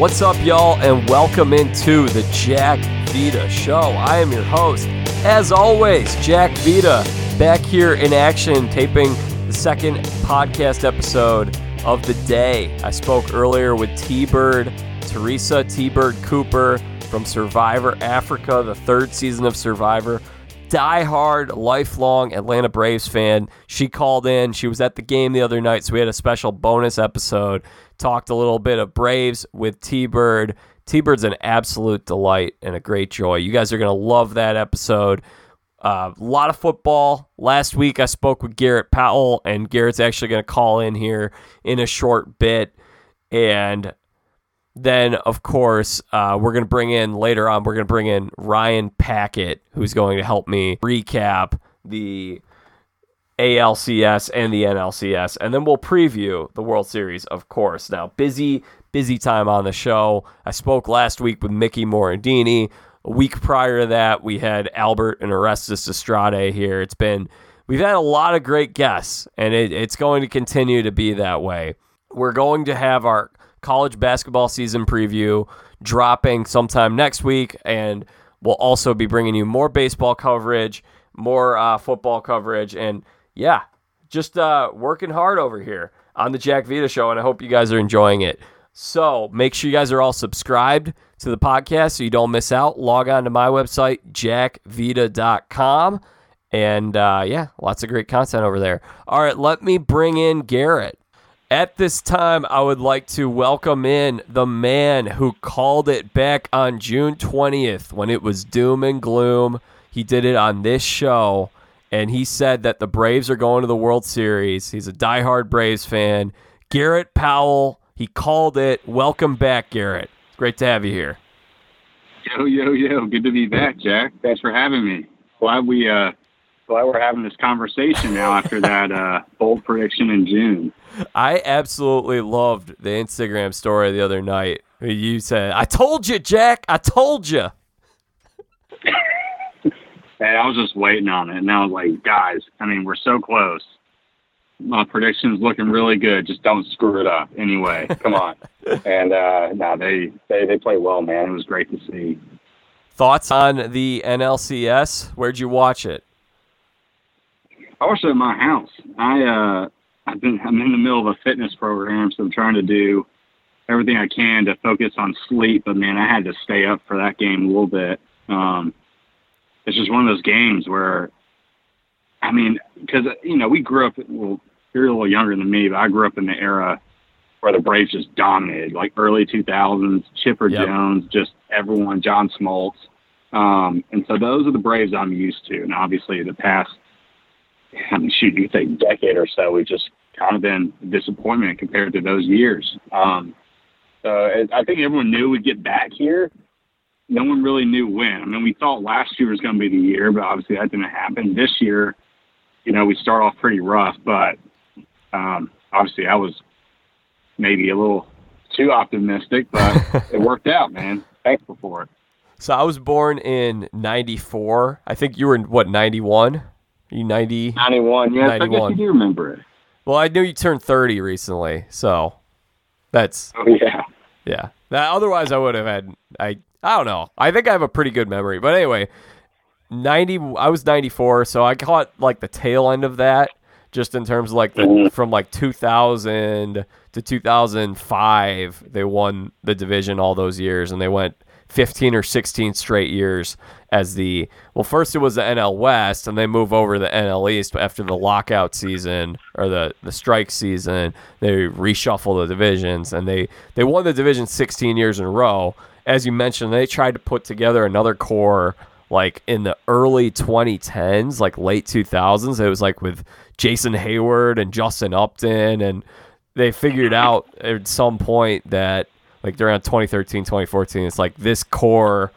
What's up, y'all, and welcome into the Jack Vita Show. I am your host, as always, Jack Vita, back here in action, taping the second podcast episode of the day. I spoke earlier with T Bird, Teresa T Bird Cooper from Survivor Africa, the third season of Survivor. Die-hard, lifelong Atlanta Braves fan. She called in. She was at the game the other night, so we had a special bonus episode. Talked a little bit of Braves with T Bird. T Bird's an absolute delight and a great joy. You guys are going to love that episode. A uh, lot of football. Last week I spoke with Garrett Powell, and Garrett's actually going to call in here in a short bit. And then, of course, uh, we're going to bring in later on, we're going to bring in Ryan Packett, who's going to help me recap the ALCS and the NLCS. And then we'll preview the World Series, of course. Now, busy, busy time on the show. I spoke last week with Mickey Morandini. A week prior to that, we had Albert and Orestes Destrade here. It's been, we've had a lot of great guests, and it, it's going to continue to be that way. We're going to have our college basketball season preview dropping sometime next week, and we'll also be bringing you more baseball coverage, more uh, football coverage, and yeah, just uh, working hard over here on the Jack Vita Show, and I hope you guys are enjoying it. So make sure you guys are all subscribed to the podcast so you don't miss out. Log on to my website, jackvita.com. And uh, yeah, lots of great content over there. All right, let me bring in Garrett. At this time, I would like to welcome in the man who called it back on June 20th when it was doom and gloom. He did it on this show, and he said that the Braves are going to the World Series. He's a diehard Braves fan. Garrett Powell, he called it. Welcome back, Garrett. It's Great to have you here. Yo, yo, yo. Good to be back, Jack. Thanks for having me. Glad we uh glad we're having this conversation now after that uh, bold prediction in June. I absolutely loved the Instagram story the other night. You said, "I told you, Jack. I told you." hey, I was just waiting on it, and I was like, "Guys, I mean, we're so close. My prediction's looking really good. Just don't screw it up. Anyway, come on." and uh, no, they they they play well, man. It was great to see. Thoughts on the NLCS? Where'd you watch it? I watched it at my house. I uh, I've been I'm in the middle of a fitness program, so I'm trying to do everything I can to focus on sleep. But man, I had to stay up for that game a little bit. Um, it's just one of those games where, I mean, because you know we grew up. Well, you're a little younger than me, but I grew up in the era where the Braves just dominated, like early 2000s. Chipper yep. Jones, just everyone, John Smoltz. Um, and so those are the Braves I'm used to. And obviously, the past I mean, shoot, you think decade or so, we've just kind of been a disappointment compared to those years. Um, so I think everyone knew we'd get back here. No one really knew when. I mean, we thought last year was going to be the year, but obviously that didn't happen. This year, you know, we start off pretty rough, but um, obviously I was maybe a little too optimistic, but it worked out, man. Thankful for it. So I was born in '94. I think you were in what '91. You 90? 91. Yes, 91. I guess you do remember it. Well, I knew you turned 30 recently, so that's. Oh, yeah. Yeah. That, otherwise, I would have had. I I don't know. I think I have a pretty good memory. But anyway, 90. I was 94, so I caught like the tail end of that, just in terms of like the mm-hmm. from like 2000 to 2005, they won the division all those years, and they went 15 or 16 straight years as the well first it was the NL West and they move over to the NL East after the lockout season or the the strike season they reshuffle the divisions and they they won the division 16 years in a row as you mentioned they tried to put together another core like in the early 2010s like late 2000s it was like with Jason Heyward and Justin Upton and they figured out at some point that like around 2013 2014 it's like this core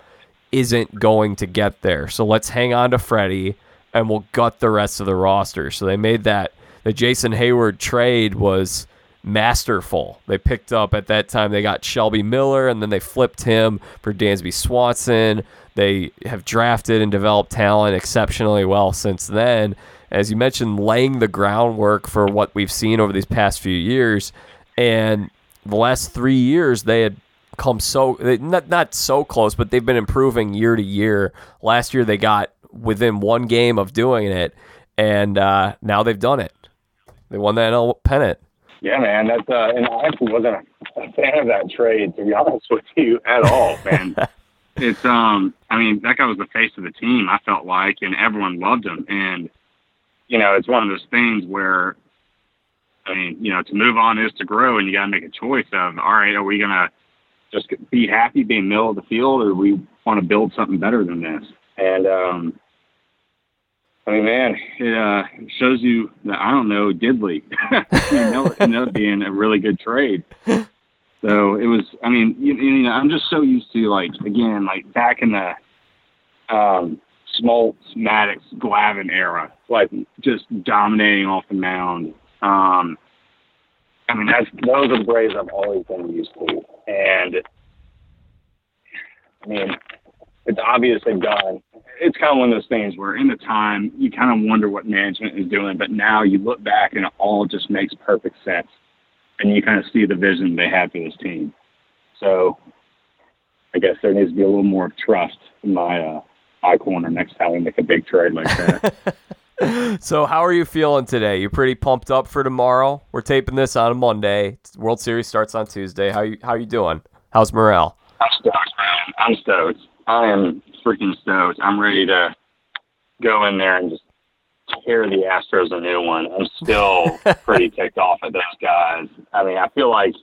isn't going to get there. So let's hang on to Freddie and we'll gut the rest of the roster. So they made that the Jason Heyward trade was masterful. They picked up at that time they got Shelby Miller and then they flipped him for Dansby Swanson. They have drafted and developed talent exceptionally well since then. As you mentioned, laying the groundwork for what we've seen over these past few years. And the last three years, they had come so not not so close, but they've been improving year to year. Last year they got within one game of doing it, and uh, now they've done it. They won NL pennant. Yeah, man. That's uh, and I actually wasn't a fan of that trade to be honest with you at all, man. it's um, I mean that guy was the face of the team. I felt like, and everyone loved him. And you know, it's one of those things where, I mean, you know, to move on is to grow, and you got to make a choice of, all right, are we gonna just be happy being middle of the field, or we want to build something better than this? And um, I mean, man, it uh, shows you that I don't know diddly. you know, it ended up being a really good trade. So it was. I mean, you, you know, I'm just so used to like again, like back in the um, Smoltz, Maddux, Glavine era, like just dominating off the mound. Um, I mean, that's those are the Braves I've always been used to, and I mean, it's obvious they've gone. It's kind of one of those things where in the time you kind of wonder what management is doing, but now you look back and it all just makes perfect sense, and you kind of see the vision they have for this team. So, I guess there needs to be a little more trust in my uh, my corner next time we make a big trade like that. so, how are you feeling today? You pretty pumped up for tomorrow? We're taping this on a Monday. World Series starts on Tuesday. How you how you doing? How's morale? I'm stoked, man. I'm stoked. I am freaking stoked. I'm ready to go in there and just tear the Astros a new one. I'm still pretty ticked off at those guys. I mean, I feel like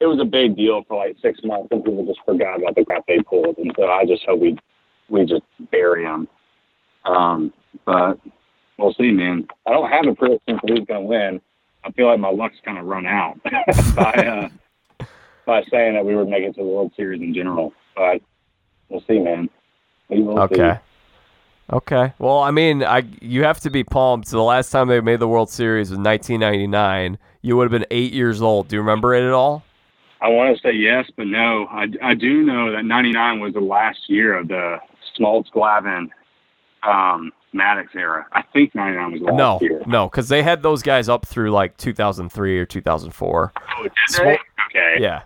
it was a big deal for like six months, and people just forgot about the crap they pulled. And so I just hope we we just bury them. Um, but we'll see, man. I don't have a prediction for who's going to win. I feel like my luck's kind of run out by uh, by saying that we would make it to the World Series in general. But we'll see, man. We okay. See. Okay. Well, I mean, I you have to be pumped. The last time they made the World Series was 1999. You would have been eight years old. Do you remember it at all? I want to say yes, but no. I, I do know that 99 was the last year of the Smoltz Glavine um, Maddux era. I think 99 was the last no, year. No, because they had those guys up through like 2003 or 2004. Oh, did they? okay. Yeah.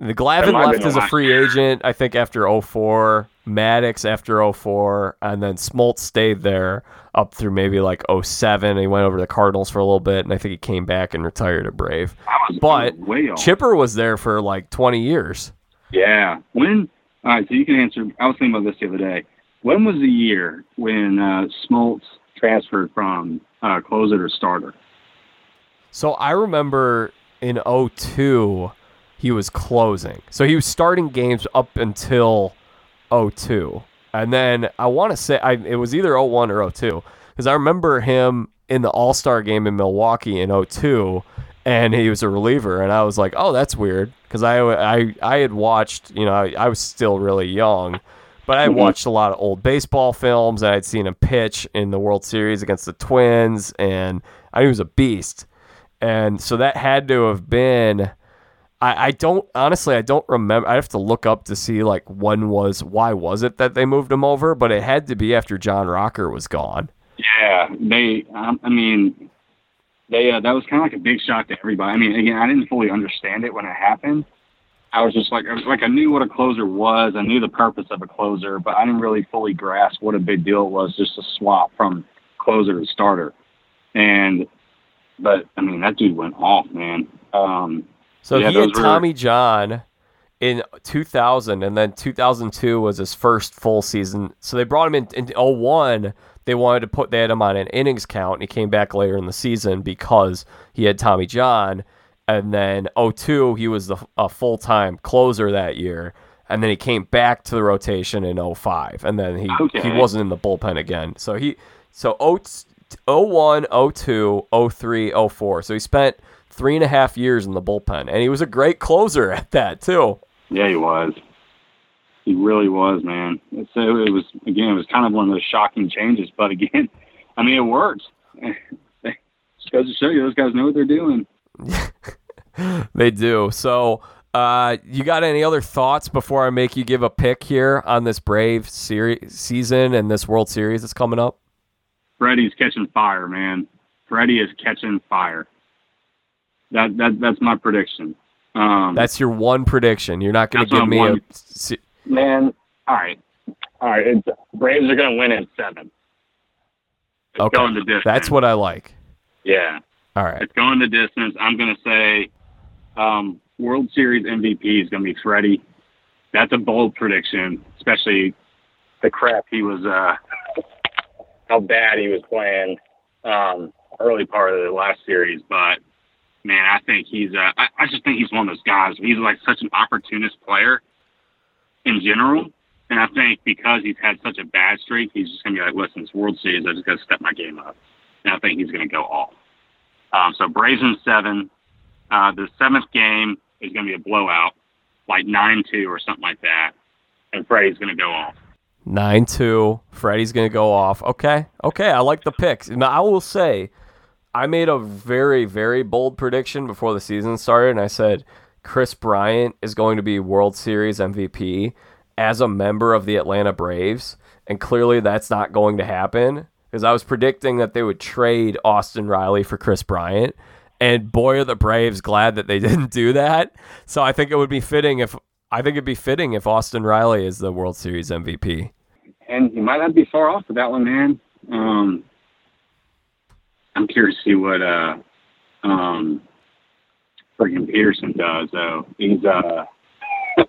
The Glavine left as a free agent, I think, after 04. Maddux after 04. And then Smoltz stayed there up through maybe like 07. He went over to the Cardinals for a little bit, and I think he came back and retired at Brave. but Chipper was there for like 20 years. Yeah. When? All right, so you can answer. I was thinking about this the other day. When was the year when uh, Smoltz transferred from uh, closer to starter? So I remember in 02 he was closing. So he was starting games up until 02. And then I want to say I, it was either 01 or 02 because I remember him in the All Star game in Milwaukee in 02 and he was a reliever. And I was like, oh, that's weird because I, I, I had watched, you know, I, I was still really young. But I mm-hmm. watched a lot of old baseball films, and I'd seen him pitch in the World Series against the Twins, and I knew he was a beast. And so that had to have been I, I don't honestly I don't remember I have to look up to see like when was why was it that they moved him over but it had to be after John Rocker was gone. Yeah, they um, I mean they uh, that was kind of like a big shock to everybody. I mean again I didn't fully understand it when it happened. I was just like I was like I knew what a closer was. I knew the purpose of a closer, but I didn't really fully grasp what a big deal it was just to swap from closer to starter. And but I mean that dude went off, man. Um so yeah, he had Tommy John in 2000, and then 2002 was his first full season. So they brought him in in 01. They wanted to put they had him on an innings count, and he came back later in the season because he had Tommy John. And then 02, he was the, a full time closer that year. And then he came back to the rotation in 05. And then he, okay. he wasn't in the bullpen again. So he so 01, 02, 03, 04. So he spent three and a half years in the bullpen, and he was a great closer at that too. Yeah, he was. He really was, man. It's, it was again, it was kind of one of those shocking changes, but again, I mean, it worked. Just goes to show you, those guys know what they're doing. they do. So, uh, you got any other thoughts before I make you give a pick here on this Brave series season and this World Series that's coming up? Freddie's catching fire, man. Freddie is catching fire. That that that's my prediction. Um, That's your one prediction. You're not going to give me one- a. man. All right, all right. It's, Braves are going to win in seven. It's Okay. going the distance. That's what I like. Yeah, All right. it's going the distance. I'm going to say um, World Series MVP is going to be Freddie. That's a bold prediction, especially the crap he was, uh, how bad he was playing um, early part of the last series. But man, I think he's, uh, I, I just think he's one of those guys. He's like such an opportunist player in general. And I think because he's had such a bad streak, he's just going to be like, listen, it's World Series. I just got to step my game up. And I think he's going to go off. Um, so Braves in seven. Uh, the seventh game is going to be a blowout, like 9 2 or something like that. And Freddie's going to go off. Nine two. Freddie's gonna go off. Okay, okay. I like the picks. Now I will say, I made a very very bold prediction before the season started, and I said Kris Bryant is going to be World Series MVP as a member of the Atlanta Braves, and clearly that's not going to happen because I was predicting that they would trade Austin Riley for Kris Bryant. And boy, are the Braves glad that they didn't do that. So I think it would be fitting if I think it'd be fitting if Austin Riley is the World Series MVP. And you might not be far off with that one, man. Um, I'm curious to see what uh, um, freaking Pederson does, though. He's, uh,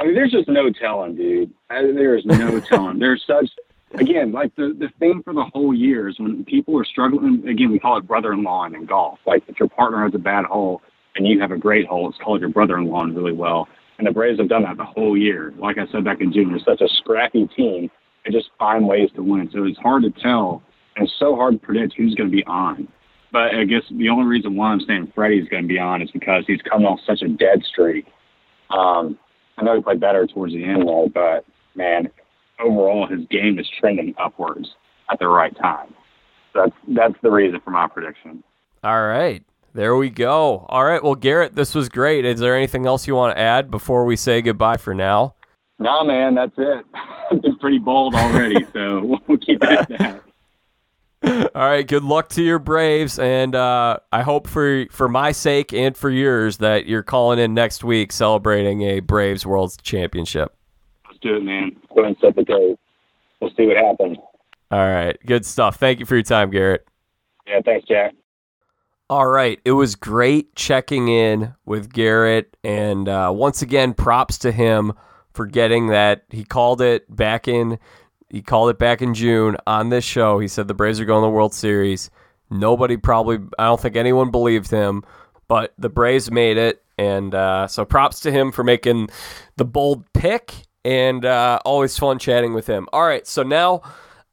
I mean, there's just no telling, dude. I, there is no telling. There's such, again, like the, the thing for the whole year is when people are struggling, again, we call it brother in law in golf. Like if your partner has a bad hole and you have a great hole, it's called your brother in law really well. And the Braves have done that the whole year. Like I said back in June, they're such a scrappy team. They just find ways to win. So it's hard to tell, it's so hard to predict who's going to be on. But I guess the only reason why I'm saying Freddie's going to be on is because he's coming off such a dead streak. Um, I know he played better towards the end but man, overall his game is trending upwards at the right time. That's that's the reason for my prediction. All right. There we go. All right. Well, Garrett, this was great. Is there anything else you want to add before we say goodbye for now? No, man, that's it. I've been pretty bold already, so we'll keep it at that. All right. Good luck to your Braves, and uh, I hope for for my sake and for yours that you're calling in next week celebrating a Braves World Championship. Let's do it, man. Go ahead and set the date. We'll see what happens. All right. Good stuff. Thank you for your time, Garrett. Yeah, thanks, Jack. All right. It was great checking in with Garrett. And uh, once again, props to him for getting that. He called it back in. He called it back in June on this show. He said the Braves are going to the World Series. Nobody probably, I don't think anyone believed him, but the Braves made it. And uh, so props to him for making the bold pick. And uh, always fun chatting with him. All right. So now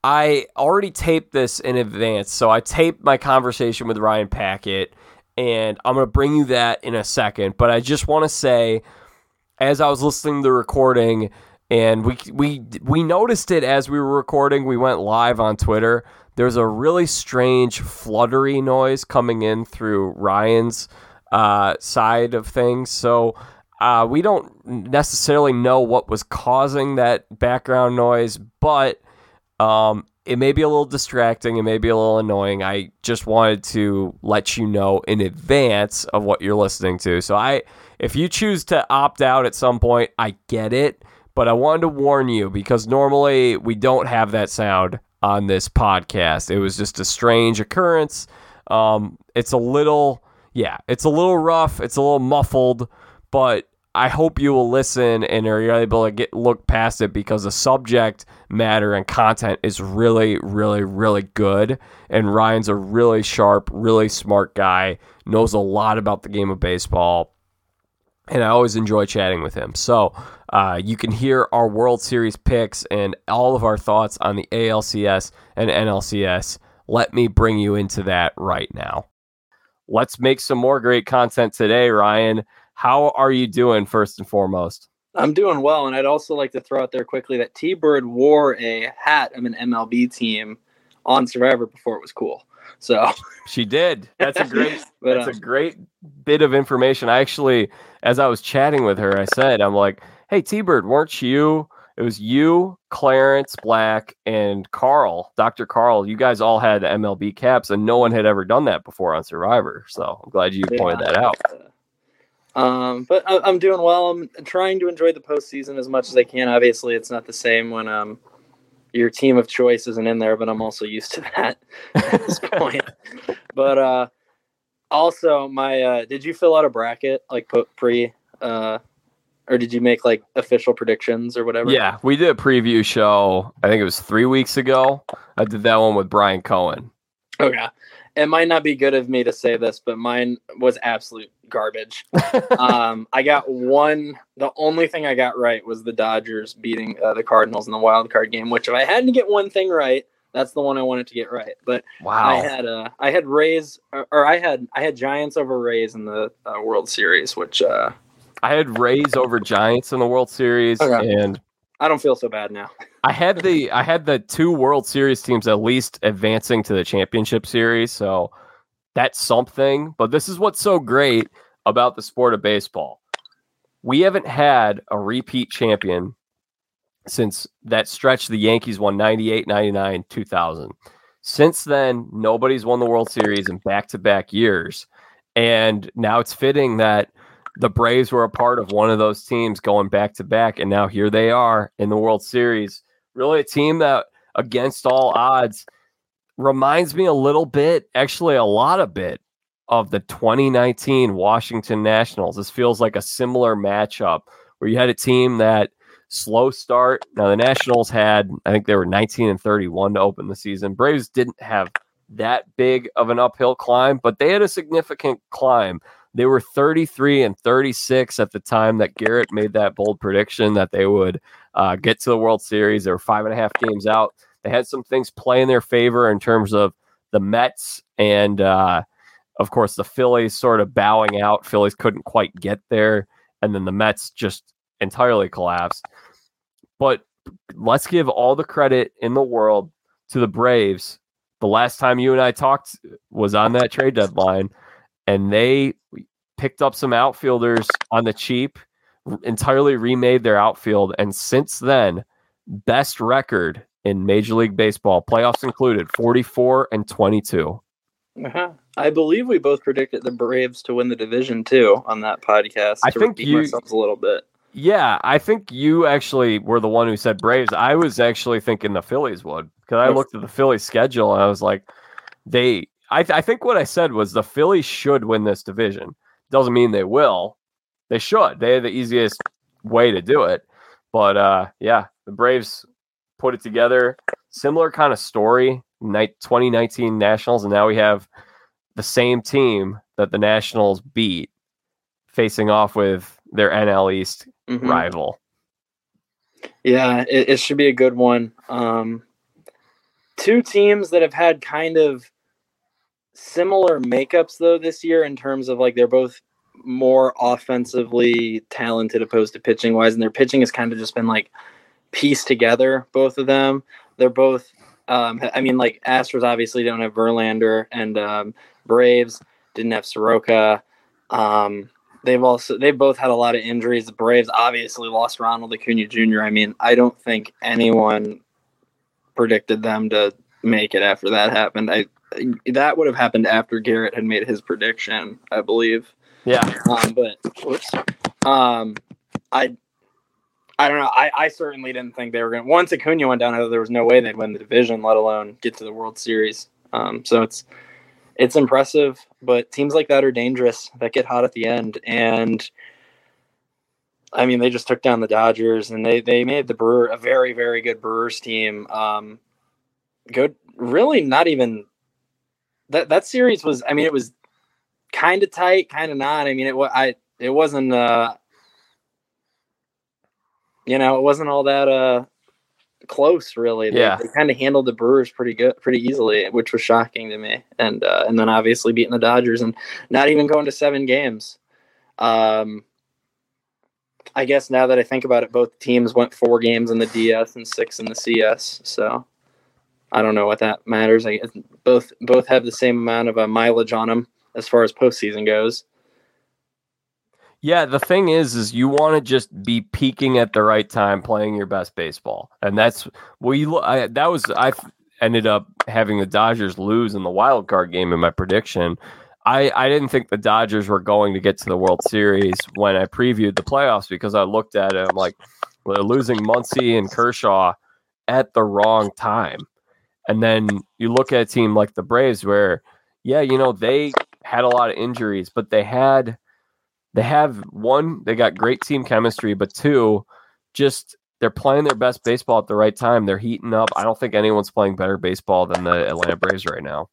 I already taped this in advance. So I taped my conversation with Ryan Packett, and I'm going to bring you that in a second. But I just want to say, as I was listening to the recording, and we we we noticed it as we were recording. We went live on Twitter. There's a really strange fluttery noise coming in through Ryan's uh, side of things. So uh, we don't necessarily know what was causing that background noise, but um, it may be a little distracting. It may be a little annoying. I just wanted to let you know in advance of what you're listening to. So I, if you choose to opt out at some point, I get it, but I wanted to warn you because normally we don't have that sound on this podcast. It was just a strange occurrence. Um, it's a little, yeah, it's a little rough. It's a little muffled, but I hope you will listen and are able to get look past it because the subject matter and content is really, really, really good. And Ryan's a really sharp, really smart guy, knows a lot about the game of baseball, and I always enjoy chatting with him. So uh, you can hear our World Series picks and all of our thoughts on the ALCS and NLCS. Let me bring you into that right now. Let's make some more great content today, Ryan. How are you doing, first and foremost? I'm doing well, and I'd also like to throw out there quickly that T Bird wore a hat of an MLB team on Survivor before it was cool. So She did. That's a great. But, that's uh, a great bit of information. I actually, as I was chatting with her, I said, "I'm like, hey, T-Bird, weren't you? It was you, Clarence Black, and Carl, Dr. Carl. You guys all had MLB caps, and no one had ever done that before on Survivor. So I'm glad you pointed that out. Um, but I, I'm doing well. I'm trying to enjoy the postseason as much as I can. Obviously, it's not the same when um your team of choice isn't in there, but I'm also used to that at this point. But uh, also, my uh, did you fill out a bracket like put pre uh, or did you make like official predictions or whatever? Yeah, we did a preview show. I think it was three weeks ago. I did that one with Brian Cohen. Okay. It might not be good of me to say this, but mine was absolute garbage. um, I got one. The only thing I got right was the Dodgers beating uh, the Cardinals in the wild card game. Which, if I had to get one thing right, that's the one I wanted to get right. But wow, I had uh, I had Rays or, or I had I had Giants over Rays in the uh, World Series, which uh, I had Rays over Giants in the World Series, Okay. and I don't feel so bad now. I had the I had the two World Series teams at least advancing to the championship series, so that's something. But this is what's so great about the sport of baseball. We haven't had a repeat champion since that stretch the Yankees won 98, 99, 2000. Since then, nobody's won the World Series in back-to-back years. And now it's fitting that the Braves were a part of one of those teams going back to back, and now here they are in the World Series. Really, a team that, against all odds, reminds me a little bit, actually, a lot of bit of the 2019 Washington Nationals. This feels like a similar matchup where you had a team that slow start. Now, the Nationals had, I think they were 19 and 31 to open the season. Braves didn't have that big of an uphill climb, but they had a significant climb. They were 33 and 36 at the time that Garrett made that bold prediction that they would uh, get to the World Series. They were five and a half games out. They had some things play in their favor in terms of the Mets and, uh, of course, the Phillies sort of bowing out. Phillies couldn't quite get there. And then the Mets just entirely collapsed. But let's give all the credit in the world to the Braves. The last time you and I talked was on that trade deadline, and they picked up some outfielders on the cheap, entirely remade their outfield, and since then, best record in Major League Baseball, playoffs included, 44 and 22. Uh-huh. I believe we both predicted the Braves to win the division too on that podcast. I to think you- ourselves a little bit. Yeah, I think you actually were the one who said Braves. I was actually thinking the Phillies would because I looked at the Phillies schedule and I was like, they. I, I think what I said was the Phillies should win this division. Doesn't mean they will. They should. They are the easiest way to do it. But uh, yeah, the Braves put it together. Similar kind of story. Night 2019 Nationals, and now we have the same team that the Nationals beat facing off with their NL East Mhm. rival. Yeah, it, it should be a good one. Um, two teams that have had kind of similar makeups though this year in terms of like they're both more offensively talented opposed to pitching wise, and their pitching has kind of just been like pieced together. Both of them, they're both. Um, I mean, like Astros obviously don't have Verlander, and um, Braves didn't have Soroka. Um, they've also they've both had a lot of injuries. The Braves obviously lost Ronald Acuna Jr. I mean, I don't think anyone predicted them to make it after that happened. I that would have happened after Garrett had made his prediction, I believe. Yeah. Um, but whoops. Um, I I don't know. I, I certainly didn't think they were going. to Once Acuna went down, there was no way they'd win the division, let alone get to the World Series. Um, so it's it's impressive, but teams like that are dangerous. That get hot at the end, and I mean, they just took down the Dodgers, and they they made the Brewer a very very good Brewers team. Um, good, really not even that that series was. I mean, it was kind of tight, kind of not. I mean, it was I it wasn't. uh you know, it wasn't all that uh close really. They, Yeah. they kind of handled the Brewers pretty good, pretty easily, which was shocking to me. And uh, and then obviously beating the Dodgers and not even going to seven games. Um, I guess now that I think about it, both teams went four games in the DS and six in the CS. So I don't know what that matters. I guess both both have the same amount of uh, mileage on them as far as postseason goes. Yeah, the thing is, is you want to just be peaking at the right time, playing your best baseball, and that's we. I, that was I ended up having the Dodgers lose in the wild card game in my prediction. I, I didn't think the Dodgers were going to get to the World Series when I previewed the playoffs because I looked at it. I'm like, well, they're losing Muncy and Kershaw at the wrong time. And then you look at a team like the Braves, where, yeah, you know, they had a lot of injuries, but they had, they have one, they got great team chemistry, but two, just they're playing their best baseball at the right time. They're heating up. I don't think anyone's playing better baseball than the Atlanta Braves right now.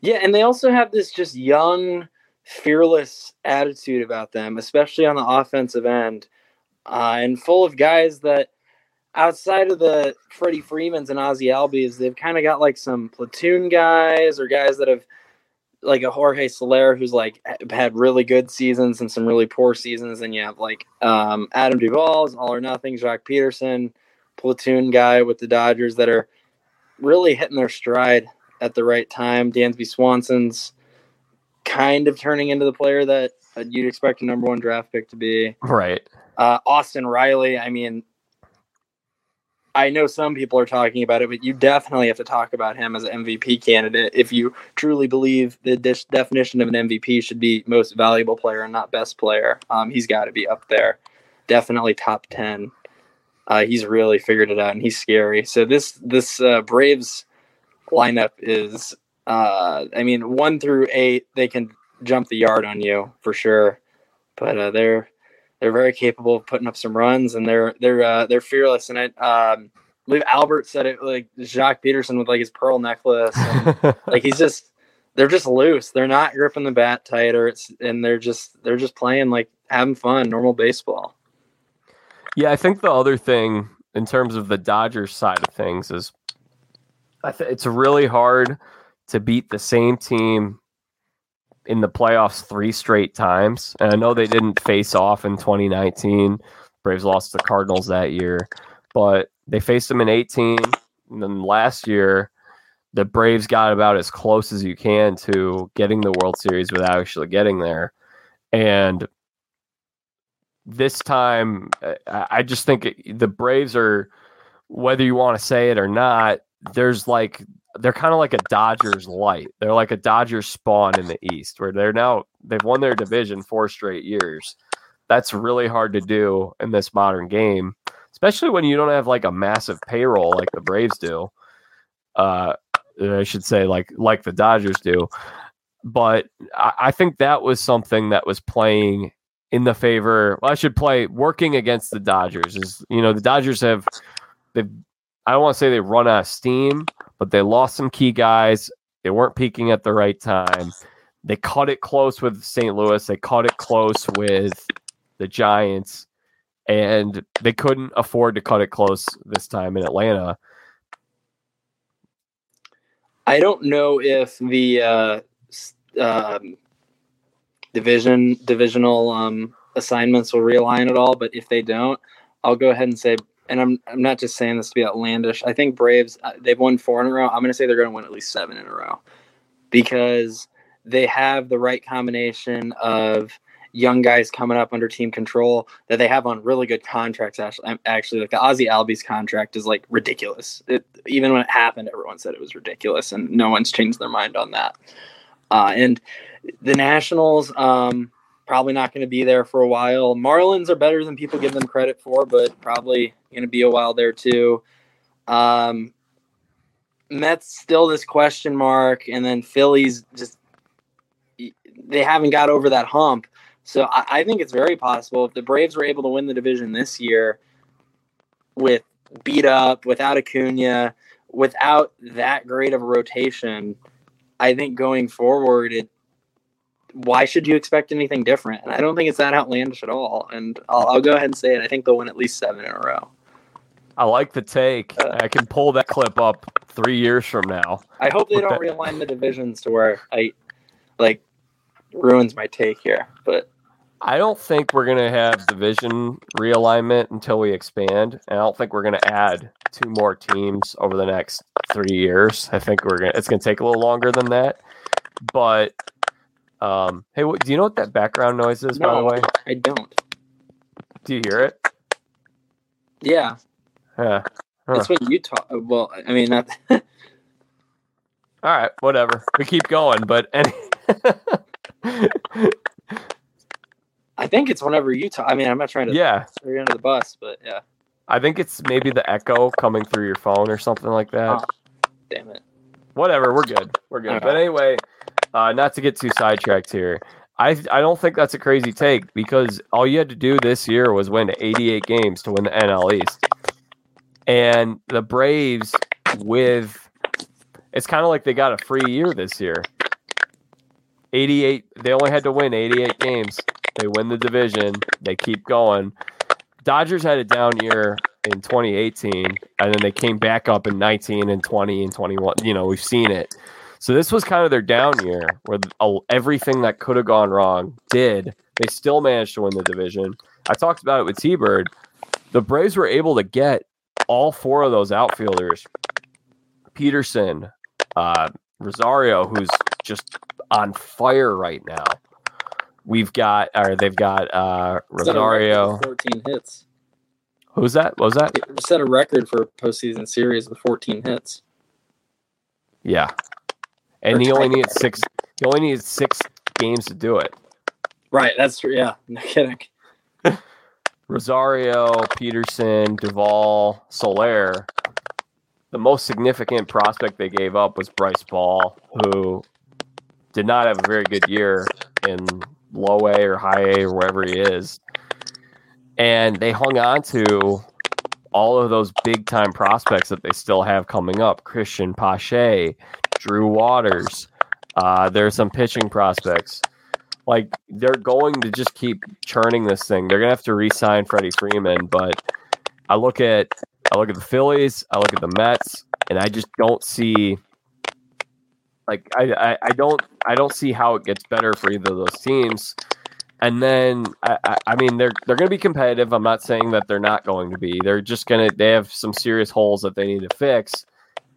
Yeah, and they also have this just young, fearless attitude about them, especially on the offensive end, uh, and full of guys that outside of the Freddie Freemans and Ozzie Albies, they've kind of got like some platoon guys or guys that have like a Jorge Soler who's like had really good seasons and some really poor seasons, and you have like um, Adam Duvall's all or nothing, Joc Pederson, platoon guy with the Dodgers that are really hitting their stride at the right time. Dansby Swanson's kind of turning into the player that you'd expect a number one draft pick to be. Right. Uh, Austin Riley, I mean, I know some people are talking about it, but you definitely have to talk about him as an MVP candidate if you truly believe the de- definition of an MVP should be most valuable player and not best player. Um, he's got to be up there, definitely top ten. Uh, he's really figured it out, and he's scary. So this this uh, Braves lineup is, uh, I mean, one through eight, they can jump the yard on you for sure, but uh, they're they're very capable of putting up some runs, and they're they're uh, they're fearless. And I um, believe Albert said it like Joc Pederson with like his pearl necklace, and, like he's just they're just loose. They're not gripping the bat tighter. It's and they're just they're just playing like having fun, normal baseball. Yeah, I think the other thing in terms of the Dodgers side of things is I th- it's really hard to beat the same team in the playoffs three straight times. And I know they didn't face off in 2019. Braves lost to the Cardinals that year, but they faced them in 18. And then last year, the Braves got about as close as you can to getting the World Series without actually getting there. And this time, I just think the Braves are, whether you want to say it or not, there's like they're kind of like a Dodgers light. They're like a Dodgers spawn in the East, where they're now they've won their division four straight years. That's really hard to do in this modern game, especially when you don't have like a massive payroll like the Braves do. Uh, I should say like like the Dodgers do. But I, I think that was something that was playing in the favor. Well, I should play working against the Dodgers. Is you know the Dodgers have they've I don't want to say they run out of steam, but they lost some key guys. They weren't peaking at the right time. They caught it close with St. Louis. They caught it close with the Giants, and they couldn't afford to cut it close this time in Atlanta. I don't know if the uh, um, division divisional um, assignments will realign at all, but if they don't, I'll go ahead and say and I'm I'm not just saying this to be outlandish. I think Braves uh, they've won four in a row. I'm going to say they're going to win at least seven in a row because they have the right combination of young guys coming up under team control that they have on really good contracts. Actually, actually, like the Ozzie Albies contract is like ridiculous. It, even when it happened, everyone said it was ridiculous, and no one's changed their mind on that. Uh, and the Nationals, um, probably not going to be there for a while. Marlins are better than people give them credit for, but probably going to be a while there too. Um, Mets still this question mark, and then Phillies just they haven't got over that hump. So I, I think it's very possible if the Braves were able to win the division this year with beat up, without Acuna, without that great of a rotation. I think going forward, it why should you expect anything different? And I don't think it's that outlandish at all. And I'll, I'll go ahead and say it. I think they'll win at least seven in a row. I like the take. Uh, I can pull that clip up three years from now. I hope they don't realign the divisions to where I like ruins my take here. But I don't think we're gonna have division realignment until we expand, and I don't think we're gonna add two more teams over the next three years. I think we're gonna it's gonna take a little longer than that. But um, hey, what, do you know what that background noise is? No, by the way, I don't. Do you hear it? Yeah. Yeah. Huh. It's when you talk. Well, I mean, not. All right, whatever. We keep going, but any, I think it's whenever you talk. I mean, I'm not trying to yeah, throw you under the bus, but yeah. I think it's maybe the echo coming through your phone or something like that. Oh. Damn it. Whatever, we're good. We're good. All But anyway, uh, not to get too sidetracked here. I I don't think that's a crazy take because all you had to do this year was win 88 games to win the NL East. And the Braves with it's kind of like they got a free year this year. 88 they only had to win 88 games. They win the division, they keep going. Dodgers had a down year in 2018 and then they came back up in 19 and 20 and 21. You know, we've seen it. So this was kind of their down year where everything that could have gone wrong did. They still managed to win the division. I talked about it with T-Bird. The Braves were able to get all four of those outfielders. Pederson, uh, Rosario, who's just on fire right now. We've got, or they've got uh, Set a record Rosario. 14 hits. Who's that? What was that? It set a record for a postseason series with 14 hits. Yeah. And he only needed six. He only needed six games to do it. Right, that's true. Yeah, no kidding. Rosario, Pederson, Duvall, Soler. The most significant prospect they gave up was Bryce Ball, who did not have a very good year in low A or high A or wherever he is. And they hung on to all of those big time prospects that they still have coming up Cristian Pache, Drew Waters. Uh, there's some pitching prospects like they're going to just keep churning this thing. They're gonna have to re-sign Freddie Freeman, but I look at I look at the Phillies, I look at the Mets, and I just don't see like I, I, I don't I don't see how it gets better for either of those teams. And then I, I, I mean they're they're gonna be competitive. I'm not saying that they're not going to be. They're just gonna they have some serious holes that they need to fix.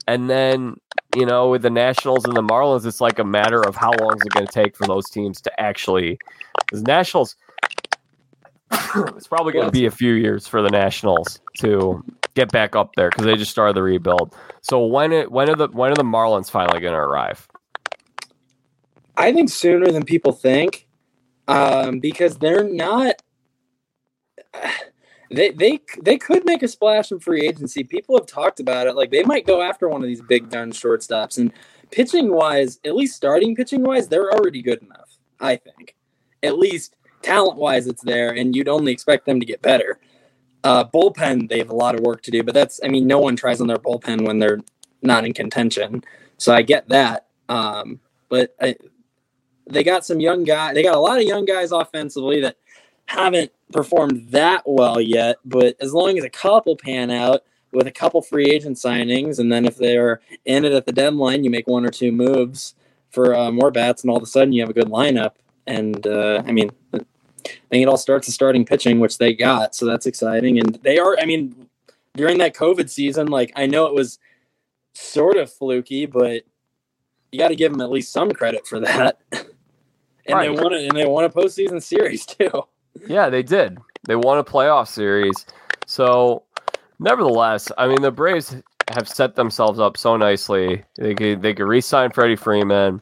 And then, you know, with the Nationals and the Marlins, it's like a matter of how long is it going to take for those teams to actually. Because Nationals, it's probably going to be a few years for the Nationals to get back up there because they just started the rebuild. So when it when are the when are the Marlins finally going to arrive? I think sooner than people think, um, because they're not. They they they could make a splash in free agency. People have talked about it. Like they might go after one of these big gun shortstops. And pitching wise, at least starting pitching wise, they're already good enough. I think, at least talent wise, it's there, and you'd only expect them to get better. Uh, bullpen, they have a lot of work to do, but that's I mean, no one tries on their bullpen when they're not in contention. So I get that. Um, but I, they got some young guy. They got a lot of young guys offensively that haven't performed that well yet. But as long as a couple pan out with a couple free agent signings, and then if they're in it at the deadline, you make one or two moves for uh, more bats, and all of a sudden you have a good lineup. And uh, I mean, I think it all starts with starting pitching, which they got, so that's exciting. And they are. I mean, during that COVID season, like I know it was sort of fluky, but you got to give them at least some credit for that. and Right. they won it, and they won a postseason series too. Yeah, they did. They won a playoff series. So, nevertheless, I mean, the Braves have set themselves up so nicely. They could they could re-sign Freddie Freeman.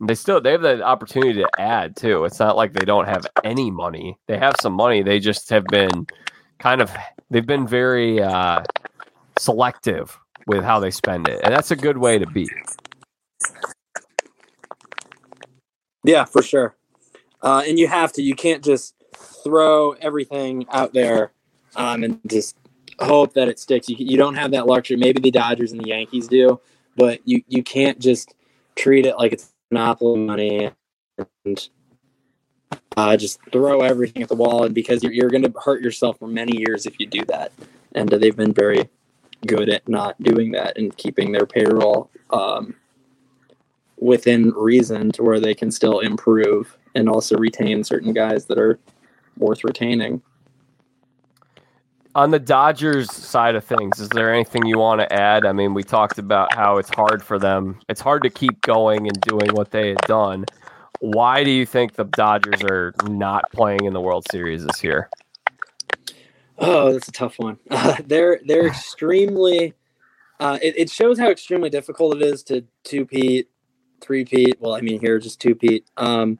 They still they have the opportunity to add too. It's not like they don't have any money. They have some money. They just have been kind of they've been very uh, selective with how they spend it, and that's a good way to be. Yeah, for sure. Uh, and you have to. You can't just throw everything out there um, and just hope that it sticks. You, you don't have that luxury. Maybe the Dodgers and the Yankees do, but you, you can't just treat it like it's monopoly money and uh, just throw everything at the wall. And because you're, you're going to hurt yourself for many years if you do that. And uh, they've been very good at not doing that and keeping their payroll um, within reason to where they can still improve and also retain certain guys that are worth retaining. On the Dodgers side of things, is there anything you want to add? I mean, we talked about how it's hard for them. It's hard to keep going and doing what they had done. Why do you think the Dodgers are not playing in the World Series this year? Oh, that's a tough one. Uh, they're they're extremely. Uh, it, it shows how extremely difficult it is to two-peat three peat. Well, I mean here just two peat. Um,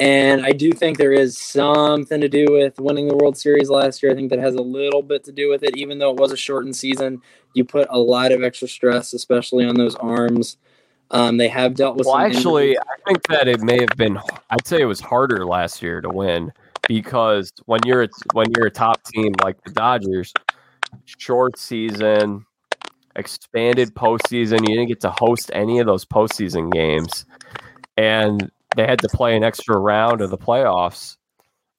and I do think there is something to do with winning the World Series last year. I think that has a little bit to do with it, even though it was a shortened season. You put a lot of extra stress, especially on those arms. Um, they have dealt with. Well, actually, injuries. I think that it may have been. I'd say it was harder last year to win because when you're when you're a top team like the Dodgers, short season, expanded postseason, you didn't get to host any of those postseason games, and they had to play an extra round of the playoffs.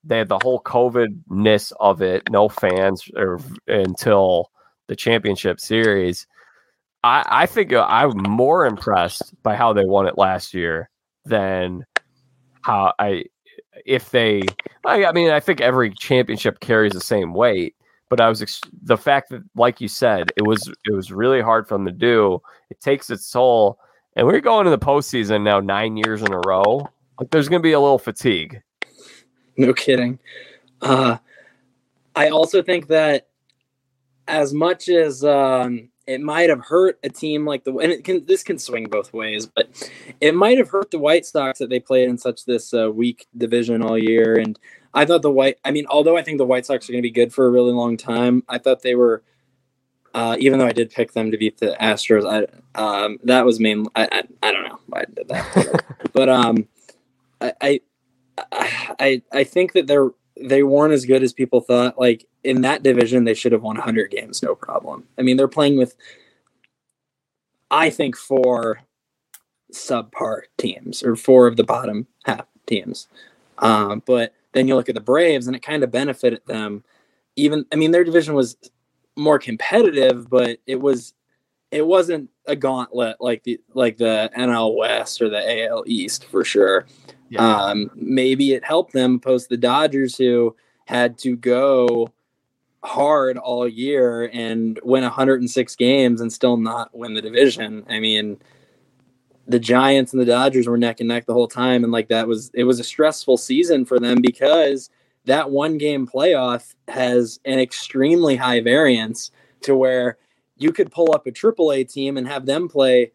They had the whole COVID ness of it, no fans or, until the championship series. I, I think uh, I'm more impressed by how they won it last year than how I if they I, I, mean I think every championship carries the same weight but I was ex- the fact that like you said it was it was really hard for them to do it takes its toll and we're going to the postseason now nine years in a row like there's going to be a little fatigue no kidding uh, I also think that as much as um, it might have hurt a team like the and it can this can swing both ways, but it might have hurt the White Sox that they played in such this uh, weak division all year. And I thought the White, I mean, although I think the White Sox are going to be good for a really long time, I thought they were. Uh, even though I did pick them to beat the Astros, I um, that was mainly I, I, I don't know why I did that, but um, I, I I I think that they're they weren't as good as people thought. Like in that division, they should have won 100 games, no problem. I mean, they're playing with, I think, four subpar teams or four of the bottom half teams. Um, but then you look at the Braves, and it kind of benefited them. Even, I mean, their division was more competitive, but it was it wasn't a gauntlet like the like the NL West or the AL East for sure. Yeah. Um, maybe it helped them post the Dodgers who had to go hard all year and win 106 games and still not win the division. I mean, the Giants and the Dodgers were neck and neck the whole time and like that was it was a stressful season for them because that one game playoff has an extremely high variance to where you could pull up a AAA team and have them play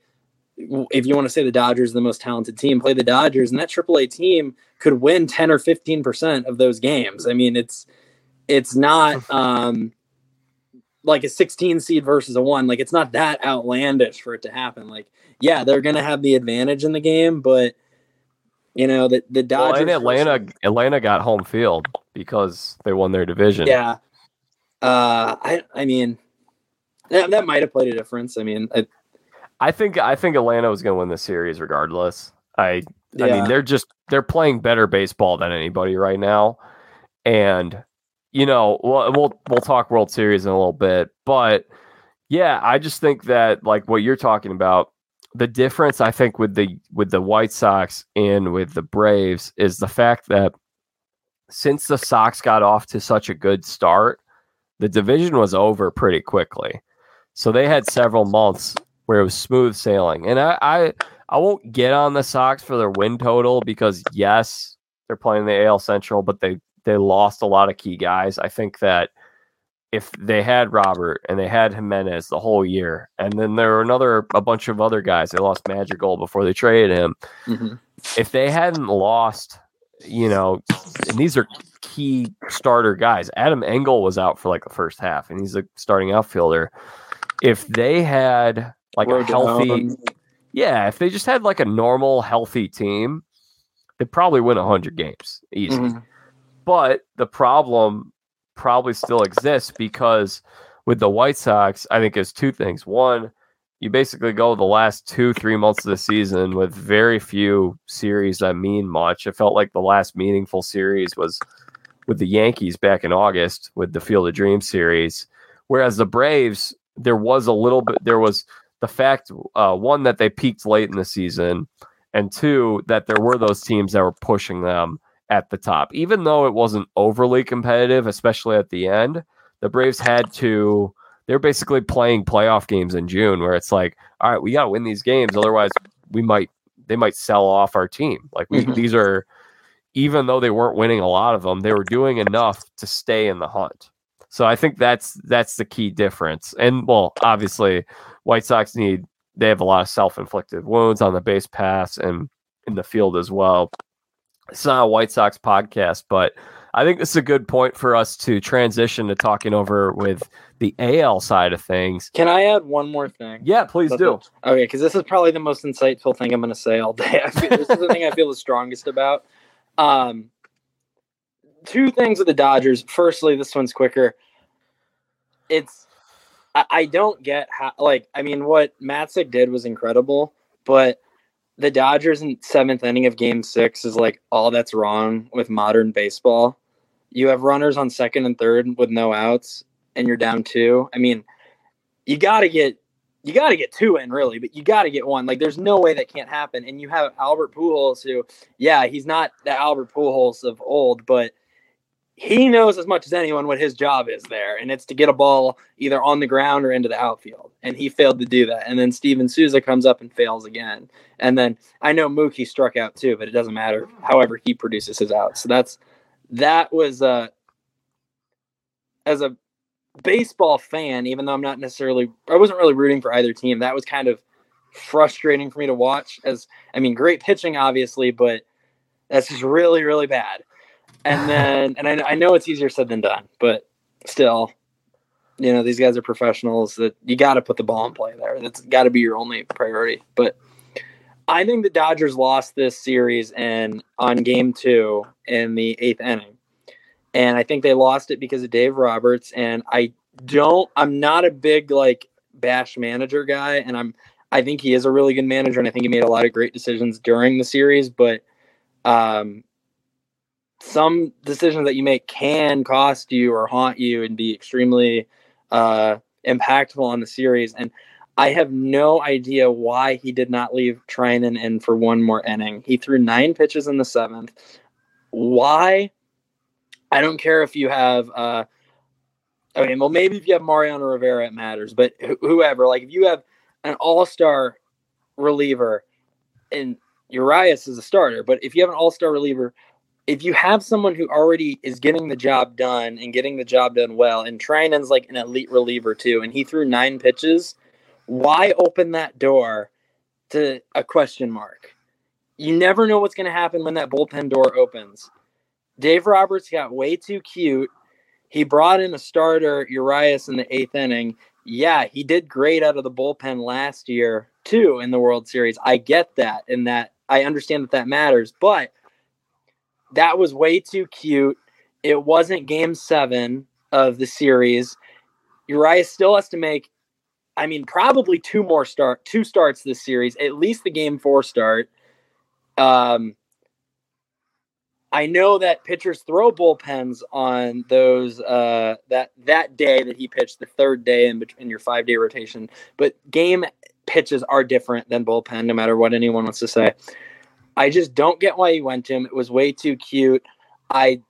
if you want to say the Dodgers are the most talented team, play the Dodgers, and that AAA team could win 10 or 15 percent of those games. I mean, it's it's not um, like a 16 seed versus a one. Like it's not that outlandish for it to happen. Like, yeah, they're gonna have the advantage in the game, but you know the the Dodgers. Well, Atlanta, versus, Atlanta got home field because they won their division. Yeah. Uh, I I mean, that, that might have played a difference. I mean, I, I think I think Atlanta was going to win the series regardless. I yeah. I mean they're just they're playing better baseball than anybody right now, and you know we'll we'll, we'll talk World Series in a little bit, but yeah, I just think that like what you're talking about, the difference I think with the with the White Sox and with the Braves is the fact that since the Sox got off to such a good start, the division was over pretty quickly. So they had several months where it was smooth sailing. And I, I, I won't get on the Sox for their win total because yes, they're playing the AL Central, but they they lost a lot of key guys. I think that if they had Robert and they had Jimenez the whole year, and then there were another a bunch of other guys, they lost Madrigal before they traded him. Mm-hmm. If they hadn't lost, you know, and these are key starter guys. Adam Engel was out for like the first half, and he's a starting outfielder. If they had like a healthy. Yeah, if they just had like a normal, healthy team, they'd probably win 100 games easy. Mm-hmm. But the problem probably still exists because with the White Sox, I think there's two things. One, you basically go the last two, three months of the season with very few series that mean much. It felt like the last meaningful series was with the Yankees back in August with the Field of Dreams series. Whereas the Braves, there was a little bit, there was the fact uh, one that they peaked late in the season, and two that there were those teams that were pushing them at the top, even though it wasn't overly competitive, especially at the end. The Braves had to. They're basically playing playoff games in June, where it's like, all right, we got to win these games, otherwise we might they might sell off our team. Like we, mm-hmm. these are, even though they weren't winning a lot of them, they were doing enough to stay in the hunt. So I think that's that's the key difference. And well, obviously, White Sox need they have a lot of self-inflicted wounds on the base pass and in the field as well. It's not a White Sox podcast, but I think this is a good point for us to transition to talking over with the AL side of things. Can I add one more thing? Yeah, please do. Okay, because this is probably the most insightful thing I'm going to say all day. I feel, this is the thing I feel the strongest about. Um, two things with the Dodgers. Firstly, this one's quicker. It's I, I don't get how like I mean what Matzek did was incredible, but the Dodgers in seventh inning of game six is like all that's wrong with modern baseball. You have runners on second and third with no outs, and you're down two. I mean, you gotta get you gotta get two in really, but you gotta get one. Like there's no way that can't happen. And you have Albert Pujols who, yeah, he's not the Albert Pujols of old, but he knows as much as anyone what his job is there, and it's to get a ball either on the ground or into the outfield. And he failed to do that. And then Steven Souza comes up and fails again. And then I know Mookie struck out too, but it doesn't matter. However, he produces his outs. So that's that was uh as a baseball fan, even though I'm not necessarily I wasn't really rooting for either team, that was kind of frustrating for me to watch. As I mean, great pitching, obviously, but that's just really, really bad and then and I, I know it's easier said than done, but still, you know these guys are professionals. That you got to put the ball in play there. That's got to be your only priority. But I think the Dodgers lost this series and on game two in the eighth inning, and I think they lost it because of Dave Roberts. And I don't. I'm not a big like bash manager guy, and I'm. I think he is a really good manager, and I think he made a lot of great decisions during the series. But um, some decisions that you make can cost you or haunt you and be extremely uh, impactful on the series. And I have no idea why he did not leave Treinen in for one more inning. He threw nine pitches in the seventh. Why? I don't care if you have. Uh, I mean, well, maybe if you have Mariano Rivera, it matters. But wh- whoever, like if you have an all-star reliever, and Urias is a starter, but if you have an all-star reliever if you have someone who already is getting the job done and getting the job done well, and Treinen's like an elite reliever too, and he threw nine pitches, why open that door to a question mark? You never know what's going to happen when that bullpen door opens. Dave Roberts got way too cute. He brought in a starter, Urias, in the eighth inning. Yeah, he did great out of the bullpen last year too in the World Series. I get that, and that I understand that that matters, but that was way too cute. It wasn't game seven of the series. Urias still has to make, I mean, probably two more start, two starts this series, at least the game four start. Um, I know that pitchers throw bullpens on those uh, that that day that he pitched, the third day in, in your five day rotation. But game pitches are different than bullpen, no matter what anyone wants to say. I just don't get why he went to him. It was way too cute. I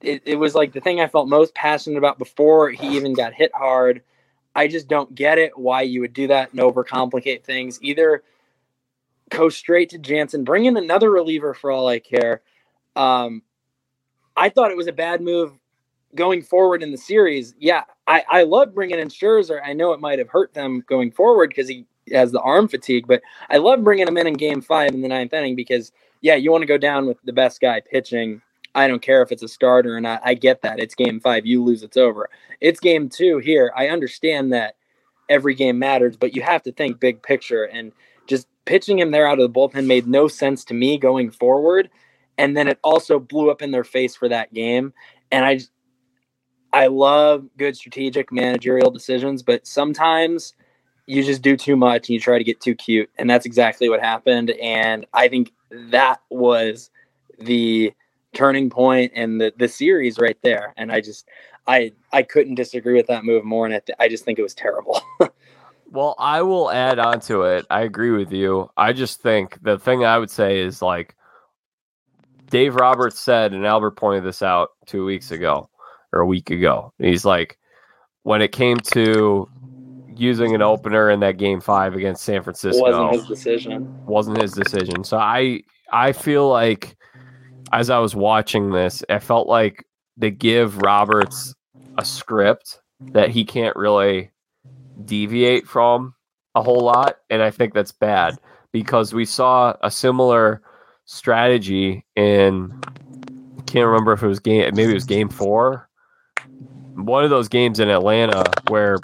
it, it was like the thing I felt most passionate about before he even got hit hard. I just don't get it why you would do that and overcomplicate things. Either go straight to Jansen, bring in another reliever for all I care. Um, I thought it was a bad move going forward in the series. Yeah, I, I love bringing in Scherzer. I know it might have hurt them going forward because he has the arm fatigue. But I love bringing him in in Game Five in the ninth inning because yeah, you want to go down with the best guy pitching. I don't care if it's a starter or not. I get that. It's game five. You lose, it's over. It's game two here. I understand that every game matters, but you have to think big picture. And just pitching him there out of the bullpen made no sense to me going forward. And then it also blew up in their face for that game. And I, I love good strategic managerial decisions, but sometimes you just do too much and you try to get too cute. And that's exactly what happened. And I think that was the turning point in the, the series right there. And I just, I, I couldn't disagree with that move more. And I, th- I just think it was terrible. well, I will add on to it. I agree with you. I just think the thing I would say is like Dave Roberts said, and Albert pointed this out two weeks ago or a week ago. He's like, when it came to using an opener in that game five against San Francisco. Wasn't his decision. Wasn't his decision. So I I feel like as I was watching this, I felt like they give Roberts a script that he can't really deviate from a whole lot, and I think that's bad because we saw a similar strategy in can't remember if it was game maybe it was game four. One of those games in Atlanta where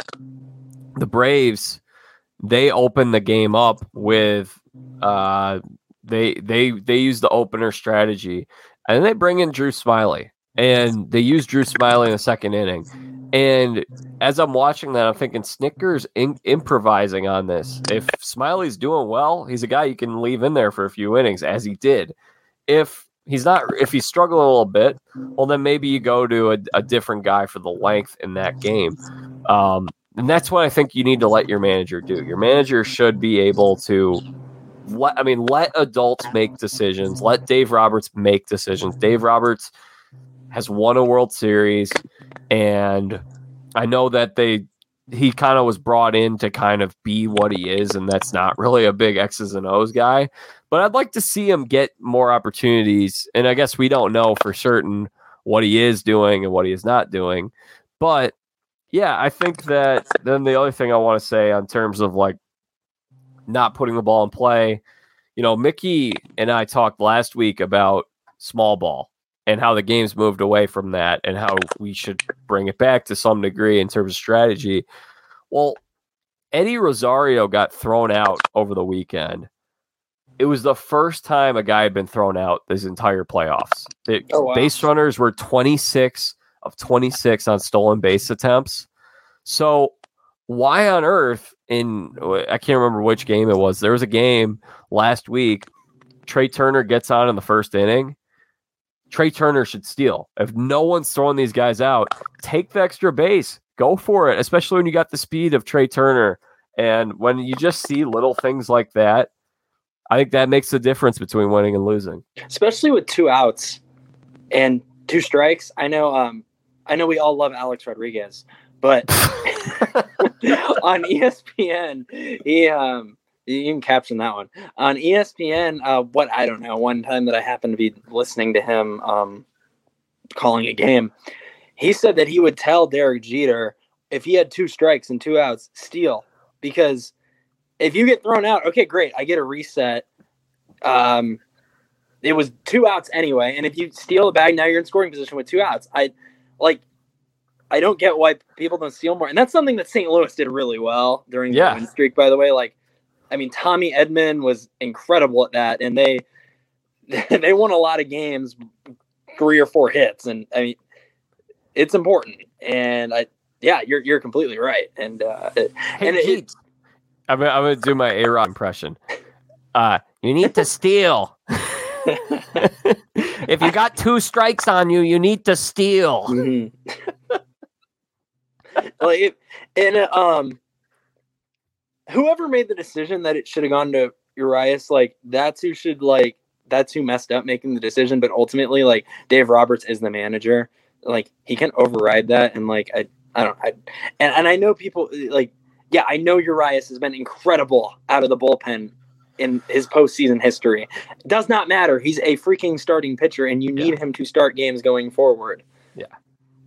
the Braves they opened the game up with uh they they they use the opener strategy and they bring in Drew Smyly, and they use Drew Smyly in the second inning. And as I'm watching that, I'm thinking Snickers in- improvising on this. If Smyly's doing well, he's a guy you can leave in there for a few innings, as he did. If he's not, if he's struggling a little bit, well, then maybe you go to a, a different guy for the length in that game. Um, and that's what I think you need to let your manager do. Your manager should be able to let, I mean, let adults make decisions. Let Dave Roberts make decisions. Dave Roberts has won a World Series, and I know that they he kind of was brought in to kind of be what he is, and that's not really a big X's and O's guy. But I'd like to see him get more opportunities, and I guess we don't know for certain what he is doing and what he is not doing. But yeah, I think that then the other thing I want to say on terms of like not putting the ball in play, you know, Mickey and I talked last week about small ball and how the game's moved away from that and how we should bring it back to some degree in terms of strategy. Well, Eddie Rosario got thrown out over the weekend. It was the first time a guy had been thrown out this entire playoffs. The Oh, wow. base runners were 26 of 26 on stolen base attempts. So why on earth in I can't remember which game it was. There was a game last week. Trey Turner gets on in the first inning. Trey Turner should steal. If no one's throwing these guys out, take the extra base. Go for it, especially when you got the speed of Trey Turner. And when you just see little things like that, I think that makes the difference between winning and losing. especially with two outs and two strikes. I know, um, I know we all love Alex Rodriguez, but on ESPN, he um, you can caption that one on ESPN. Uh, what I don't know. One time that I happened to be listening to him um, calling a game, he said that he would tell Derek Jeter if he had two strikes and two outs, steal because if you get thrown out, okay, great, I get a reset. Um, it was two outs anyway, and if you steal a bag, now you're in scoring position with two outs. I like. I don't get why people don't steal more, and that's something that St. Louis did really well during the Yeah. win streak. By the way, like, I mean, Tommy Edman was incredible at that, and they they won a lot of games, three or four hits, and I mean, it's important. And I, yeah, you're you're completely right, and uh, Hey, And it- Pete. I'm, gonna- I'm to do my A Rod impression. Uh, you need to steal. if you got two strikes on you, you need to steal. Mhm. like and uh, um whoever made the decision that it should have gone to Urias, like that's who should like that's who messed up making the decision. But ultimately, like Dave Roberts is the manager, like he can override that. And like I, I don't, I, and and I know people like yeah, I know Urias has been incredible out of the bullpen in his postseason history. Does not matter. He's a freaking starting pitcher, and you need him to start games going forward. Yeah.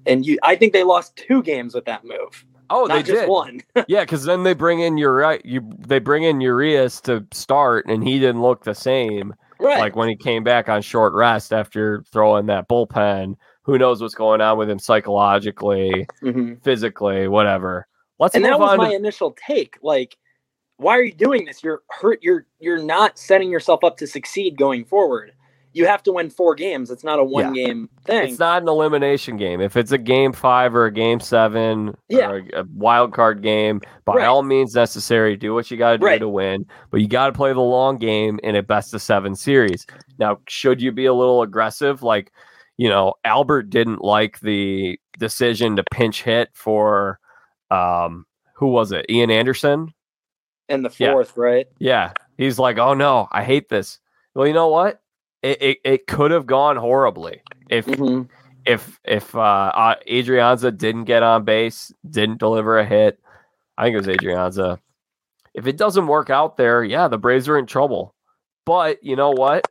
And you, I think they lost two games with that move. Oh, not they just did. one. Yeah, because then they bring in Uri- you. They bring in Urias to start, and he didn't look the same. right. Like when he came back on short rest after throwing that bullpen. Who knows what's going on with him psychologically, Mhm. physically, whatever. Let's And that was on. my to, initial take. Like, why are you doing this? You're hurt. You're you're not setting yourself up to succeed going forward. You have to win four games. It's not a one game thing. it's not an elimination game. If it's a game five or a game seven Yeah. or a, a wild card game, by Right. all means necessary, do what you got to do Right. to win. But you got to play the long game in a best of seven series. Now, should you be a little aggressive? Like, you know, Albert didn't like the decision to pinch hit for, um, who was it? Ian Anderson. In the Yeah. fourth, right? Yeah, he's like, oh no, I hate this. Well, you know what? It it, it could have gone horribly if Mhm. if if uh, uh Adrianza didn't get on base, didn't deliver a hit. I think it was Adrianza. If it doesn't work out there, yeah, the Braves are in trouble. But you know what?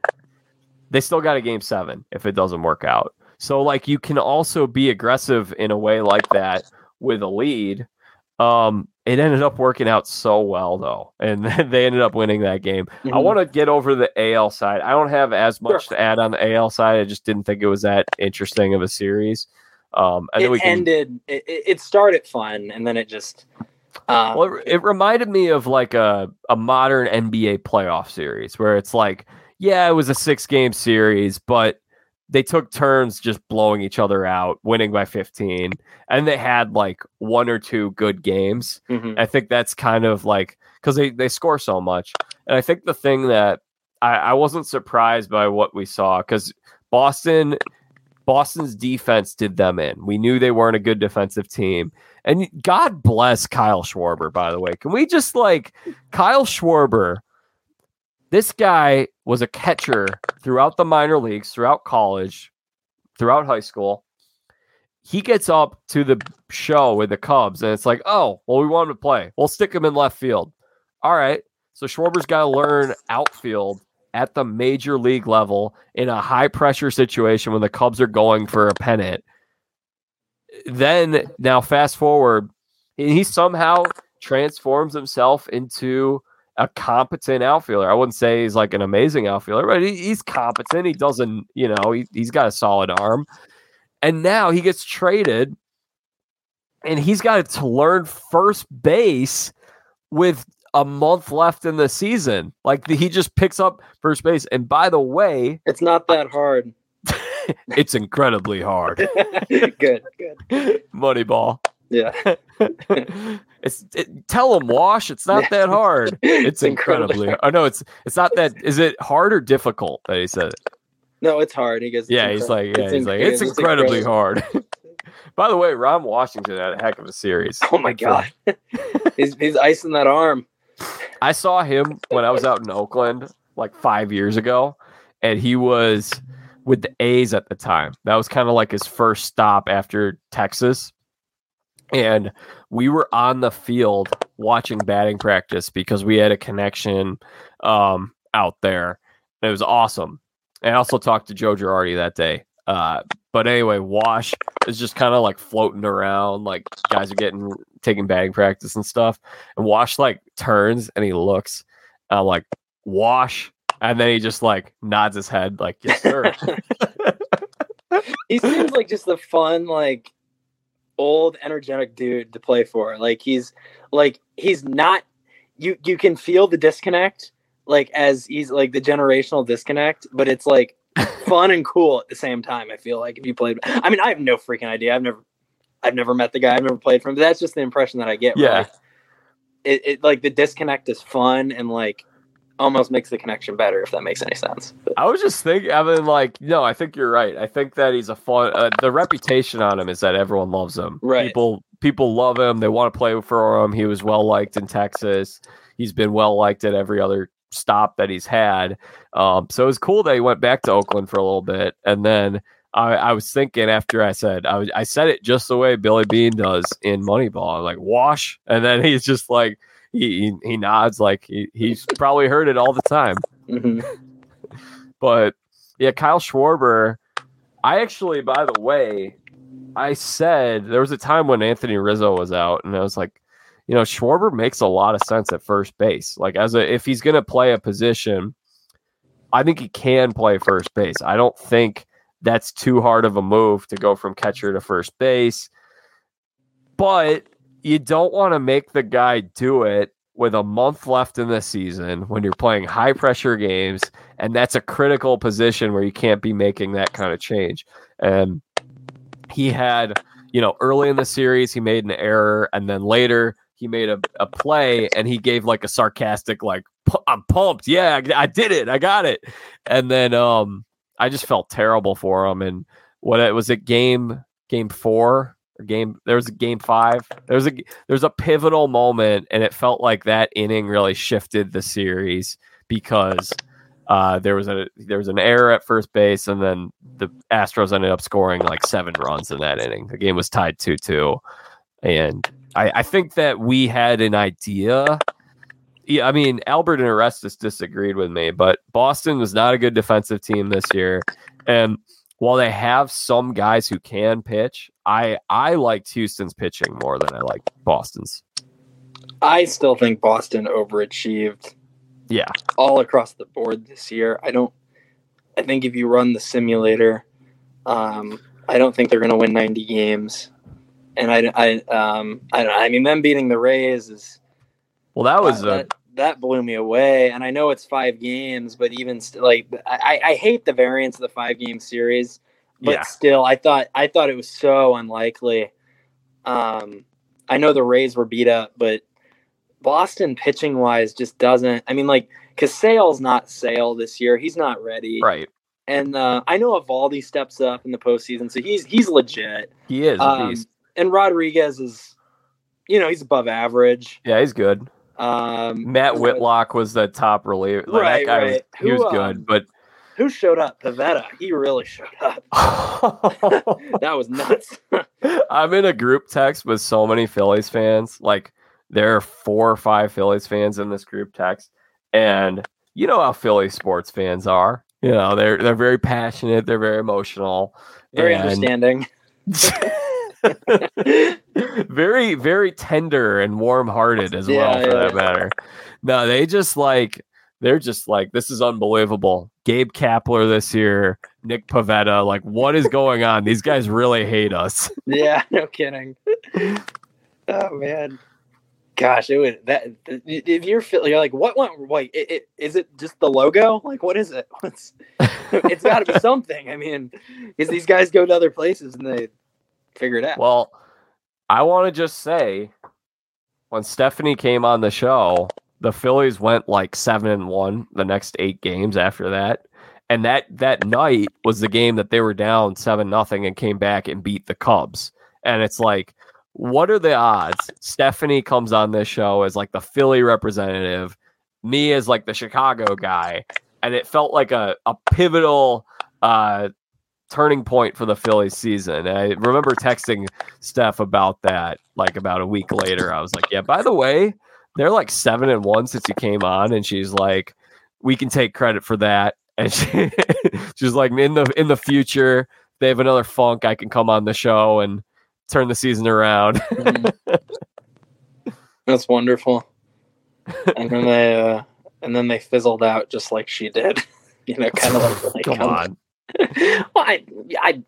They still got a game seven if it doesn't work out. So like you can also be aggressive in a way like that with a lead. Um, it ended up working out so well though, and they ended up winning that game. Mm-hmm. I want to get over the AL side. I don't have as much sure. to add on the AL side. I just didn't think it was that interesting of a series. Um, and it can, ended. It, it, started fun, and then it just. Uh, well, it, it reminded me of like a a modern NBA playoff series where it's like, yeah, it was a six game series, but they took turns just blowing each other out, winning by 15, and they had like one or two good games. Mm-hmm. I think that's kind of like because they, they score so much. And I think the thing that I, I wasn't surprised by what we saw because Boston Boston's defense did them in. We knew they weren't a good defensive team. And God bless Kyle Schwarber, by the way. Can we just like Kyle Schwarber this guy was a catcher throughout the minor leagues, throughout college, throughout high school. He gets up to the show with the Cubs, and it's like, oh, well, we want him to play. We'll stick him in left field. All right. So Schwarber's got to learn outfield at the major league level in a high pressure situation when the Cubs are going for a pennant. Then, now fast forward, he somehow transforms himself into a competent outfielder. I wouldn't say he's like an amazing outfielder, but he, he's competent. He doesn't, you know, he, he's got a solid arm. And now he gets traded and he's got to learn first base with a month left in the season. Like he just picks up first base. And by the way, it's not that hard. it's incredibly hard. good, good. Moneyball. Yeah. it's it, tell them wash. It's not that hard. It's incredibly. Oh no, it's it's not that. Is it hard or difficult that he said it? No, it's hard. He goes. Yeah, he's like, yeah, it's he's like, it's, it's incredibly hard. By the way, Ron Washington had a heck of a series. Oh my god, he's he's icing that arm. I saw him when I was out in Oakland like five years ago, and he was with the A's at the time. That was kind of like his first stop after Texas and we were on the field watching batting practice because we had a connection um, out there. It was awesome. I also talked to Joe Girardi that day. Uh, but anyway, Wash is just kind of like floating around, like guys are getting taking batting practice and stuff. And Wash like turns and he looks. And I'm like, Wash, and then he just like nods his head, like, yes, sir. he seems like just the fun, like old energetic dude to play for. Like he's like he's not you you can feel the disconnect like as he's like the generational disconnect, but it's like fun and cool at the same time. I feel like if you played I mean I have no freaking idea. I've never I've never met the guy, I've never played for him, but that's just the impression that I get. Yeah. Like, it, it like the disconnect is fun and like almost makes the connection better if that makes any sense. But. I was just thinking, I mean, like, no, I think you're right. I think that he's a fun. Uh, the reputation on him is that everyone loves him. Right. People people love him. They want to play for him. He was well liked in Texas. He's been well liked at every other stop that he's had. Um, so it was cool that he went back to Oakland for a little bit, and then. I, I was thinking after I said I, was, I said it just the way Billy Beane does in Moneyball, like wash, and then he's just like, he he, nods like he, he's probably heard it all the time. Mm-hmm. But yeah, Kyle Schwarber. I actually, by the way, I said there was a time when Anthony Rizzo was out, and I was like, you know, Schwarber makes a lot of sense at first base. Like as a if he's going to play a position, I think he can play first base. I don't think that's too hard of a move to go from catcher to first base. But you don't want to make the guy do it with a month left in the season when you're playing high pressure games and that's a critical position where you can't be making that kind of change. And he had you know early in the series he made an error and then later he made a, a play and he gave like a sarcastic like i'm pumped. Yeah I, I did it. I got it. And then um i just felt terrible for him. And what it was it game game four game there was a game five there was a there's a pivotal moment and it felt like that inning really shifted the series because uh, there was a there was an error at first base and then the Astros ended up scoring like seven runs in that inning. The game was tied two two, and I, I think that we had an idea. Yeah, I mean Albert and Orestes disagreed with me, but Boston was not a good defensive team this year, and while they have some guys who can pitch, I I liked Houston's pitching more than I liked Boston's. I still think Boston overachieved Yeah. all across the board this year. I don't. I think if you run the simulator, um, I don't think they're going to win 90 games. And I, I, um, I don't. I mean, them beating the Rays is Well, that was that, a that, that blew me away. And I know it's five games, but even st- like I, I hate the variance of the five game series. But Yeah. still, I thought I thought it was so unlikely. Um, I know the Rays were beat up, but Boston pitching wise just doesn't. I mean, like, Sale's not Sale this year. He's not ready. right. And uh, I know Eovaldi steps up in the postseason, so he's he's legit. He is. Um, and Rodriguez is, you know, he's above average. yeah, he's good. Um, Matt Whitlock was the top reliever. Like, Right, that guy was, right. he was good, um, but who showed up? Pivetta. He really showed up. That was nuts. I'm in a group text with so many Phillies fans. Like there are four or five Phillies fans in this group text, and you know how Philly sports fans are. You know they're they're very passionate. They're very emotional. Very and- understanding. very very tender and warm-hearted as well for yeah, that yeah. matter. No they just like they're just like this is unbelievable. Gabe kapler this year nick pivetta like what is going on? These guys really hate us. Yeah, no kidding. oh man, gosh, it would that if you're you're like what went wait it, it, is it just the logo? Like what is it? What's it's got to be something. I mean because these guys go to other places and they figure it out well i want to just say when stephanie came on the show the phillies went like seven and one the next eight games after that and that that night was the game that they were down seven nothing and came back and beat the Cubs. And it's like, what are the odds? Stephanie comes on this show as like the Philly representative, me as like the Chicago guy, and it felt like a a pivotal uh turning point for the Phillies season. I remember texting Steph about that like about a week later. I was like, yeah, by the way, they're like seven and one since you came on, and she's like, we can take credit for that. And she, she's like, in the in the future, they have another funk. I can come on the show and turn the season around. Mhm. that's wonderful and then they uh and then they fizzled out just like she did you know kind of like, like come um, on, well, I, I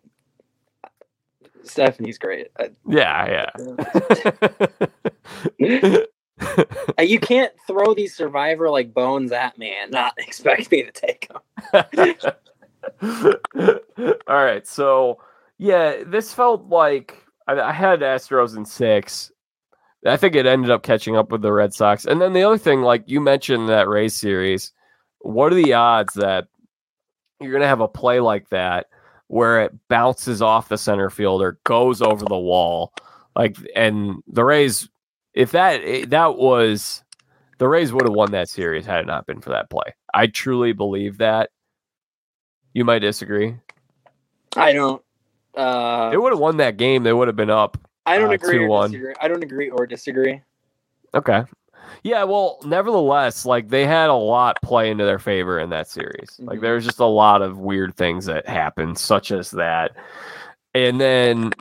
Stephanie's great. I, yeah, yeah. You can't throw these survivor like bones at me and not expect me to take them. All right, so yeah, this felt like I, I had Astros in six. I think it ended up catching up with the Red Sox, and then the other thing, like you mentioned that Rays series, what are the odds that you're gonna have a play like that where it bounces off the center fielder, goes over the wall, like, and the Rays, if that eh, that was the Rays would have won that series had it not been for that play. I truly believe that. You might disagree. I don't. Uh, They would have won that game. They would have been up. I don't uh, agree or disagree. I don't agree or disagree. Okay. Yeah, well, nevertheless, like they had a lot play into their favor in that series. Like Mhm. there's just a lot of weird things that happened, such as that. And then,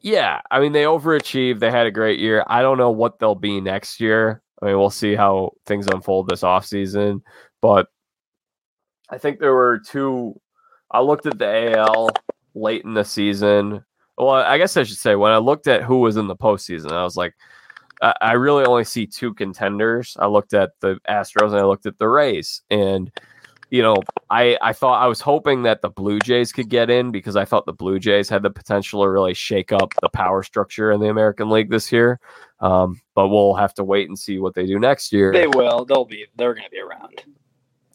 yeah, I mean, they overachieved. They had a great year. I don't know what they'll be next year. I mean, we'll see how things unfold this offseason. But I think there were two. I looked at the AL late in the season. Well, I guess I should say when I looked at who was in the postseason, I was like, I I really only see two contenders. I looked at the Astros and I looked at the Rays, and you know, I I thought I was hoping that the Blue Jays could get in because I thought the Blue Jays had the potential to really shake up the power structure in the American League this year. Um, but we'll have to wait and see what they do next year. They will. They'll be. They're going to be around.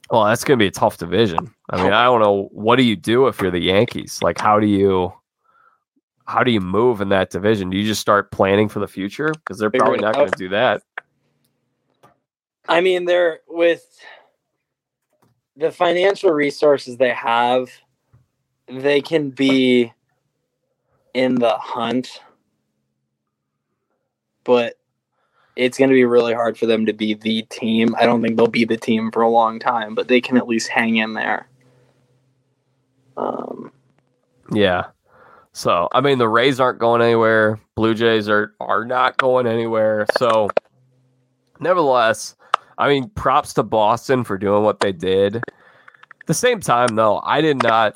Well, that's going to be a tough division. I mean, I don't know what do you do if you're the Yankees? Like, how do you how do you move in that division? Do you just start planning for the future because they're probably not going to do that? I mean, they're with the financial resources they have, they can be in the hunt, but it's going to be really hard for them to be the team. I don't think they'll be the team for a long time, but they can at least hang in there. Um, Yeah. So I mean, the Rays aren't going anywhere. Blue Jays are are not going anywhere. So nevertheless, I mean, props to Boston for doing what they did. At the same time, though, I did not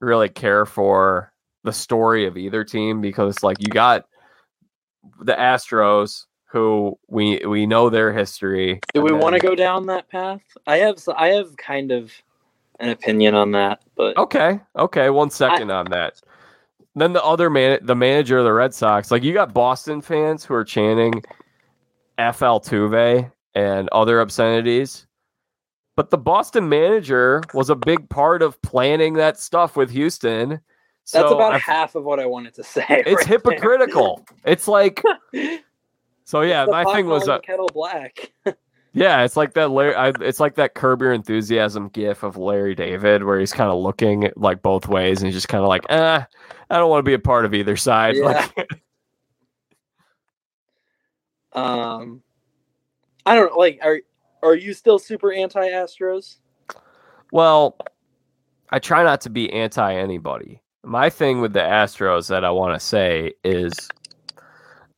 really care for the story of either team because, like, you got the Astros, who we we know their history. Do we want to go down that path? I have I have kind of an opinion on that, but Okay, okay, one second on that. Then the other man, the manager of the Red Sox, like you got Boston fans who are chanting F Altuve and other obscenities. But the Boston manager was a big part of planning that stuff with Houston. that's about I- half of what I wanted to say. it's right hypocritical. It's like so yeah, my thing was uh, kettle black. Yeah, it's like that. Larry, I, it's like that Curb Your Enthusiasm gif of Larry David, where he's kind of looking like both ways, and he's just kind of like, "eh, I don't want to be a part of either side." Yeah. Like, Um, I don't like. Are are you still super anti Astros? well, I try not to be anti anybody. My thing with the Astros that I want to say is,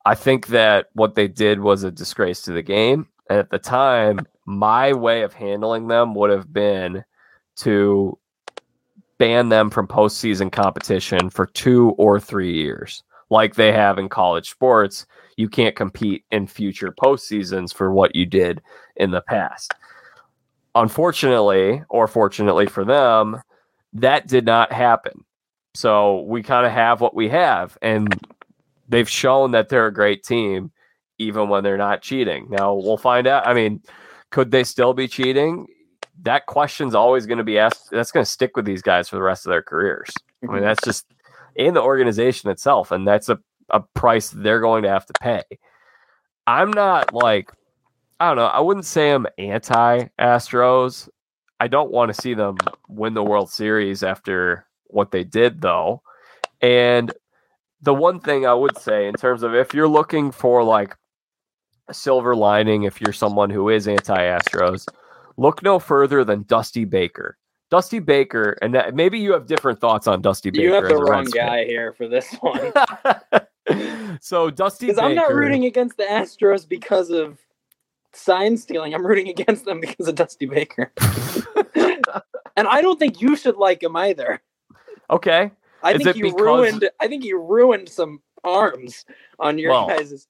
I think that what they did was a disgrace to the game, and at the time, my way of handling them would have been to ban them from postseason competition for two or three years, like they have in college sports. You can't compete in future postseasons for what you did in the past. Unfortunately, or fortunately for them, that did not happen. So we kind of have what we have, and they've shown that they're a great team, even when they're not cheating. Now we'll find out. I mean, could they still be cheating? That question's always going to be asked. That's going to stick with these guys for the rest of their careers. I mean, mm-hmm. that's just in the organization itself, and that's a, a price they're going to have to pay. I'm not like, I don't know, I wouldn't say I'm anti Astros. I don't want to see them win the World Series after what they did, though. And the one thing I would say, in terms of if you're looking for like a silver lining, if you're someone who is anti Astros, look no further than Dusty Baker. Dusty Baker, and that, maybe you have different thoughts on Dusty Baker. You have the wrong guy here for this one. so Dusty Because I'm not rooting against the Astros because of sign stealing. I'm rooting against them because of Dusty Baker. and I don't think you should like him either. okay, I Is think you because- ruined. I think you ruined some arms on your Well, guys'.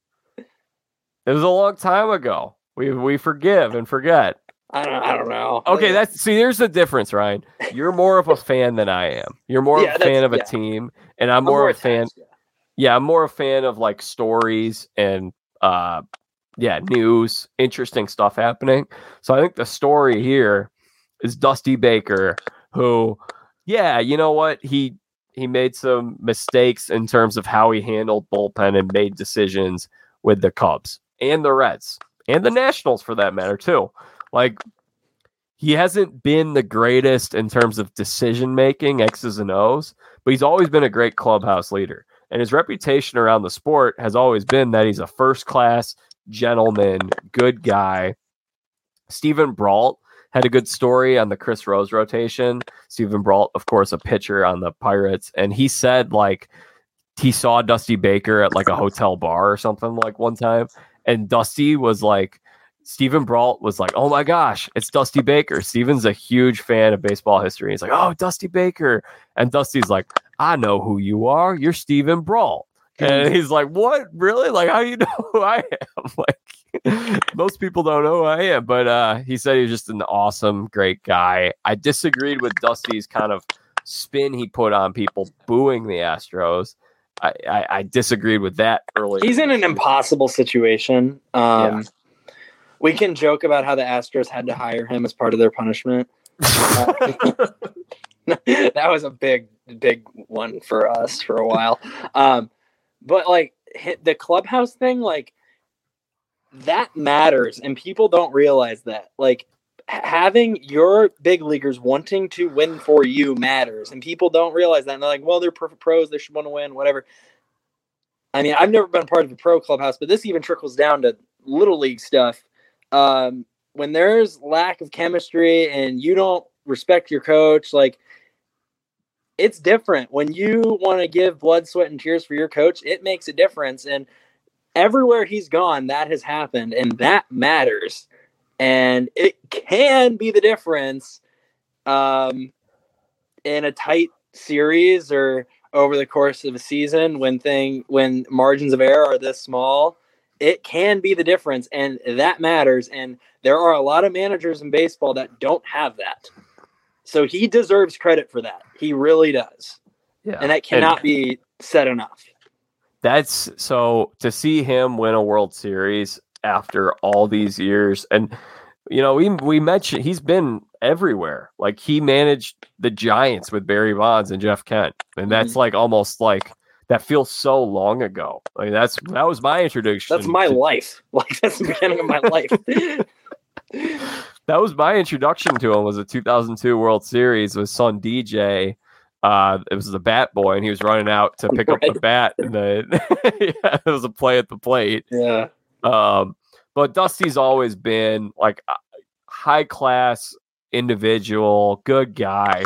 It was a long time ago. We we forgive and forget. I don't. I don't know. Okay, that's see. There's the difference, Ryan. You're more of a fan than I am. You're more Yeah, of a fan of a yeah. team, and I'm, I'm more, of a fan. yeah. Yeah, I'm more a fan of like stories and uh, yeah, news, interesting stuff happening. So I think the story here is Dusty Baker, who, yeah, you know what he he made some mistakes in terms of how he handled bullpen and made decisions with the Cubs and the Reds and the Nationals for that matter too. Like he hasn't been the greatest in terms of decision making, X's and O's, but he's always been a great clubhouse leader. And his reputation around the sport has always been that he's a first class gentleman, good guy. Steven Brault had a good story on the Chris Rose rotation. Steven Brault, of course, a pitcher on the Pirates, and he said like he saw Dusty Baker at like a hotel bar or something like one time, and Dusty was like. Steven Brault was like, "Oh my gosh, it's Dusty Baker." Steven's a huge fan of baseball history. He's like, "Oh, Dusty Baker," and Dusty's like, "I know who you are. You're Steven Brault." And he's like, "What? Really? Like, how you know who I am?" Like, most people don't know who I am. But uh, he said he was just an awesome, great guy. I disagreed with Dusty's kind of spin he put on people booing the Astros. I, I, I disagreed with that earlier. He's in an impossible situation. Um, We can joke about how the Astros had to hire him as part of their punishment. that was a big, big one for us for a while. Um, but like hit the clubhouse thing, like that matters, and people don't realize that. Like having your big leaguers wanting to win for you matters, and people don't realize that. And they're like, "Well, they're pros; they should want to win, whatever." I mean, I've never been part of a pro clubhouse, but this even trickles down to little league stuff. Um, when there's lack of chemistry and you don't respect your coach, like it's different. When you want to give blood, sweat, and tears for your coach, it makes a difference. And everywhere he's gone, that has happened, and that matters. And it can be the difference um, in a tight series or over the course of a season when thing when margins of error are this small. It can be the difference, and that matters. And there are a lot of managers in baseball that don't have that. So he deserves credit for that. He really does. Yeah. And that cannot be said enough. That's so to see him win a World Series after all these years, and you know, we we mentioned he's been everywhere. Like he managed the Giants with Barry Bonds and Jeff Kent, and that's like almost like that feels so long ago. Like that's that was my introduction. That's my to- life. Like that's the beginning of my life. that was my introduction to him was a 2002 World Series with son DJ. Uh, it was the bat boy, and he was running out to pick up the bat, and the yeah, it was a play at the plate. yeah. Um, but Dusty's always been like high class individual, good guy.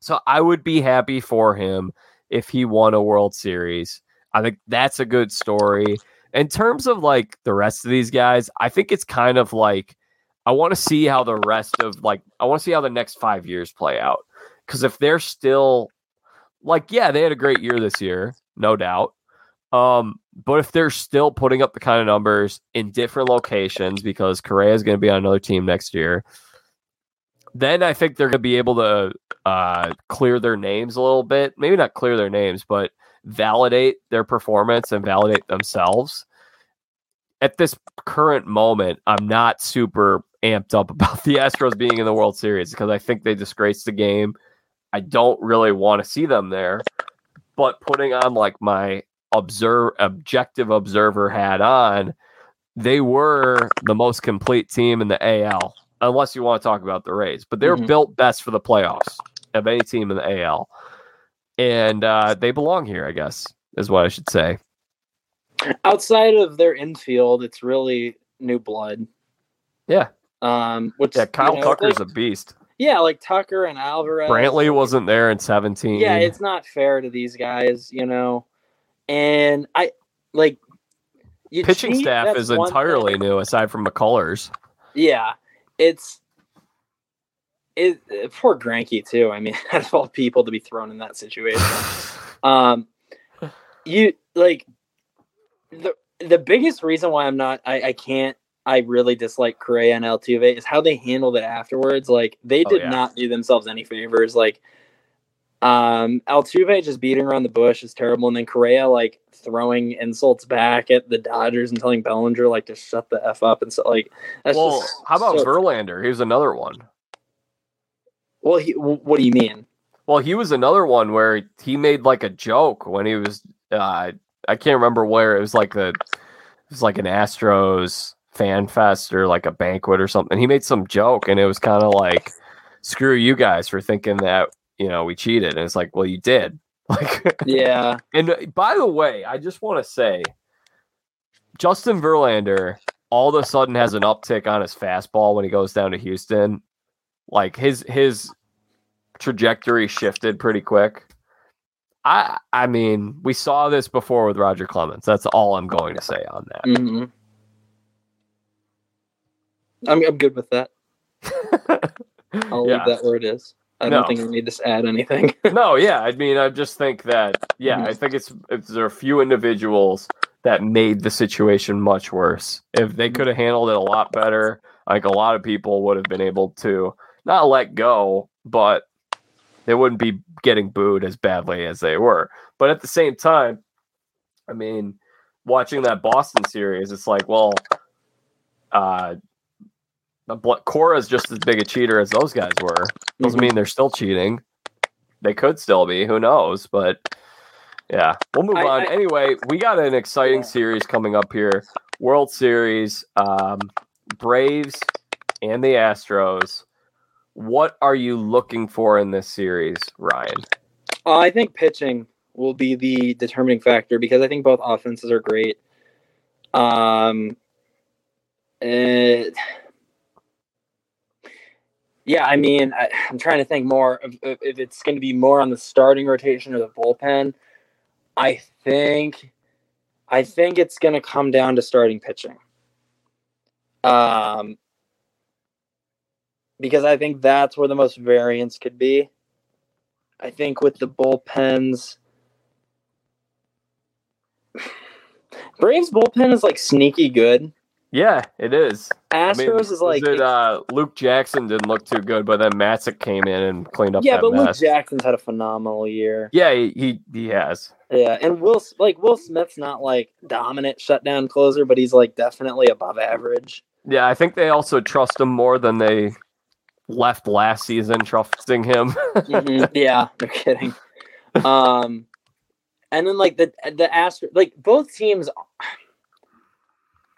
So I would be happy for him if he won a World Series. I think that's a good story. In terms of like the rest of these guys, I think it's kind of like I want to see how the rest of like I want to see how the next five years play out. Because if they're still like, yeah, they had a great year this year, no doubt. Um, but if they're still putting up the kind of numbers in different locations because Correa is going to be on another team next year, then I think they're going to be able to uh, clear their names a little bit. Maybe not clear their names, but validate their performance and validate themselves. At this current moment, I'm not super amped up about the Astros being in the World Series because I think they disgraced the game. I don't really want to see them there. But putting on like my observe objective observer hat on, they were the most complete team in the AL, unless you want to talk about the Rays. But they're Mhm. built best for the playoffs of any team in the AL, and uh, they belong here. I guess is what I should say. Outside of their infield, it's really new blood. Yeah, Um, which yeah. Kyle you know, Tucker's like- a beast. yeah, like Tucker and Alvarez. Brantley wasn't there in seventeen. Yeah, it's not fair to these guys, you know. And I like you pitching cheat, staff is entirely thing. new aside from McCullers. Yeah, it's it. Poor Greinke too. I mean, out of all people to be thrown in that situation. Um, you like the the biggest reason why I'm not I, I can't I really dislike Correa and Altuve is how they handled it afterwards. Like they Oh, did yeah. not do themselves any favors. Like um Altuve just beating around the bush is terrible, and then Correa like throwing insults back at the Dodgers and telling Bellinger like to shut the f up and so like that's well, just how about so- Verlander? He was another one. well he, what do you mean? Well, he was another one where he made like a joke when he was. Uh, I can't remember where it was like the. It was like an Astros fan fest or like a banquet or something. He made some joke and it was kind of like, "Screw you guys for thinking that you know we cheated." And it's like, well, you did. Like, Yeah, and uh, by the way, I just want to say, Justin Verlander all of a sudden has an uptick on his fastball when he goes down to Houston. Like his his trajectory shifted pretty quick. I I mean, we saw this before with Roger Clemens. That's all I'm going to say on that. hmm I'm I'm good with that. I'll yeah. leave that where it is. I No. don't think we need to add anything. no, yeah. I mean, I just think that, yeah, I think it's, it's there are a few individuals that made the situation much worse. If they could have handled it a lot better, like a lot of people would have been able to not let go, but they wouldn't be getting booed as badly as they were. But at the same time, I mean, watching that Boston series, it's like, well, uh, Cora's just as big a cheater as those guys were. Doesn't Mhm. mean they're still cheating. They could still be. Who knows? But yeah, we'll move I- on. I- anyway, we got an exciting Yeah. series coming up here. World Series, um, Braves and the Astros. What are you looking for in this series, Ryan? Uh, I think pitching will be the determining factor because I think both offenses are great. Um, it, yeah, I mean, I, I'm trying to think more of if it's going to be more on the starting rotation or the bullpen. I think I think it's going to come down to starting pitching. Um, because I think that's where the most variance could be. I think with the bullpens, Braves bullpen is like sneaky good. Yeah, it is. Astros I mean, is like it, uh, Luke Jackson didn't look too good, but then Matzek came in and cleaned up. yeah, but Luke. Jackson's had a phenomenal year. Yeah, he, he he has. Yeah, and Will like Will Smith's not like dominant shutdown closer, but he's like definitely above average. Yeah, I think they also trust him more than they left last season trusting him. Mhm, Yeah, no kidding. Um, and then like the the Astro like both teams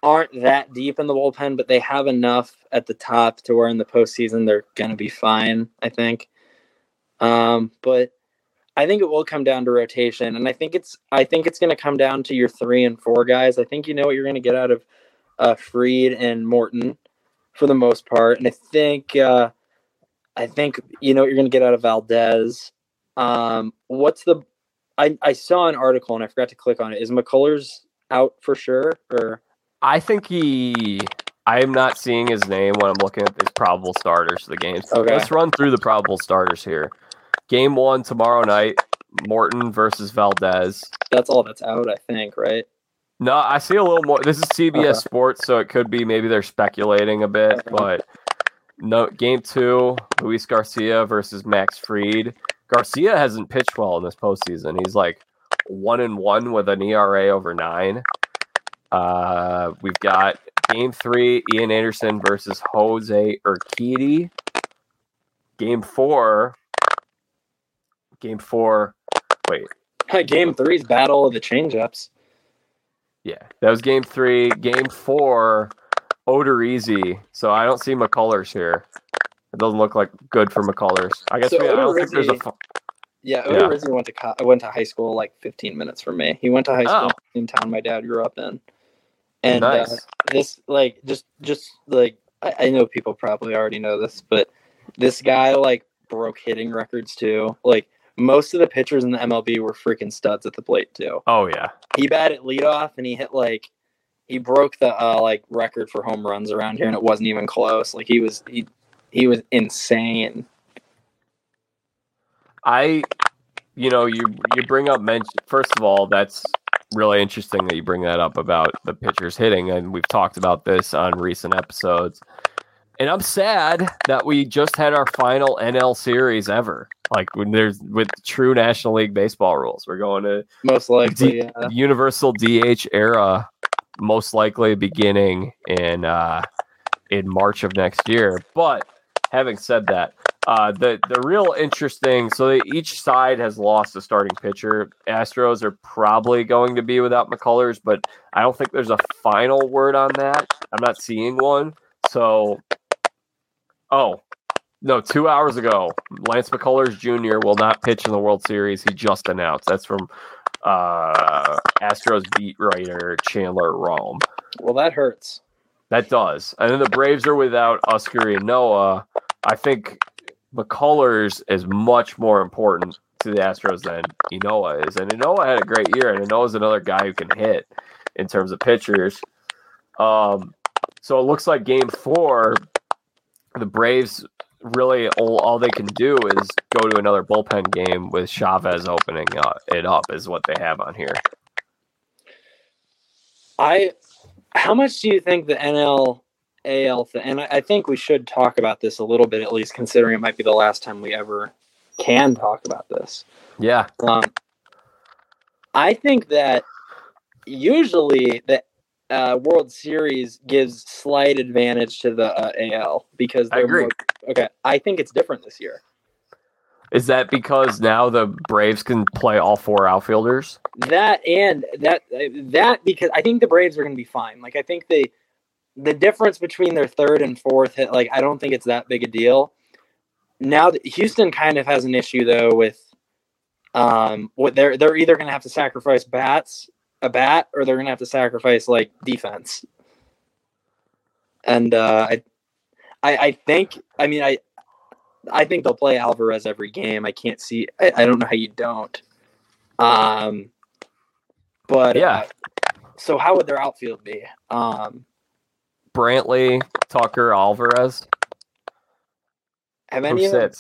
aren't that deep in the bullpen, but they have enough at the top to where in the postseason they're gonna be fine. I think. Um, but I think it will come down to rotation, and I think it's I think it's gonna come down to your three and four guys. I think you know what you're gonna get out of uh, Fried and Morton for the most part, and I think. Uh, I think you know what you're going to get out of Valdez. Um, what's the? I I saw an article and I forgot to click on it. Is McCullers out for sure or? I think he. I am not seeing his name when I'm looking at these probable starters for the games. Okay. Let's run through the probable starters here. Game one tomorrow night: Morton versus Valdez. That's all that's out, I think. Right. No, I see a little more. This is CBS Okay. Sports, so it could be maybe they're speculating a bit, Okay. but no. Game two: Luis Garcia versus Max Fried. Garcia hasn't pitched well in this postseason. He's like one and one with an ERA over nine. Uh, we've got game three: Ian Anderson versus Jose Urquidy. Game four. Game four. Wait, Game three's battle of the changeups. Yeah, that was game three. Game four, Odorizzi. So I don't see McCullers here. It doesn't look like good for McCullers. I guess So we, I don't think there's a. Fu- Yeah, Yeah. Odorizzi went to co- went to high school like 15 minutes from me. He went to high school Oh. in town my dad grew up in, and uh, this like just just like I, I know people probably already know this, but this guy like broke hitting records too. Like most of the pitchers in the MLB were freaking studs at the plate too. oh yeah, He batted leadoff and he hit like he broke the uh, like record for home runs around here, and it wasn't even close. Like he was he he was insane. I, you know, you you bring up mention. First of all, that's really interesting that you bring that up about the pitchers hitting, and we've talked about this on recent episodes. And I'm sad that we just had our final NL series ever. Like when there's with true National League baseball rules, we're going to Most likely, D- yeah. universal DH era, most likely beginning in uh, in March of next year. But having said that, uh, the the real interesting so they, each side has lost a starting pitcher. Astros are probably going to be without McCullers, but I don't think there's a final word on that. I'm not seeing one. So, oh. No, two hours ago, Lance McCullers Jr. will not pitch in the World Series. He just announced. That's from uh, Astros beat writer Chandler Rome. Well, that hurts. That does. And then the Braves are without Huascar Ynoa. I think McCullers is much more important to the Astros than Ynoa is. And Ynoa had a great year, and Ynoa's another guy who can hit in terms of pitchers. Um, so it looks like game four, the Braves really all, all they can do is go to another bullpen game with Chavez opening it up, is what they have on here. I, how much do you think the NL AL thing? And I, I think we should talk about this a little bit, at least considering it might be the last time we ever can talk about this. Yeah. Um, I think that usually the uh, World Series gives slight advantage to the uh, AL because I they're agree. more- okay, I think it's different this year. Is that because now the Braves can play all four outfielders? That and that that because I think the Braves are going to be fine. Like I think they the difference between their third and fourth hit, like I don't think it's that big a deal. Now that Houston kind of has an issue though with um what they're they're either going to have to sacrifice bats a bat or they're going to have to sacrifice like defense. And uh I I I think I mean I I think they'll play Alvarez every game. I can't see I, I don't know how you don't. Um but Yeah. uh, So how would their outfield be? Um, Brantley, Tucker, Alvarez. have Who any of them,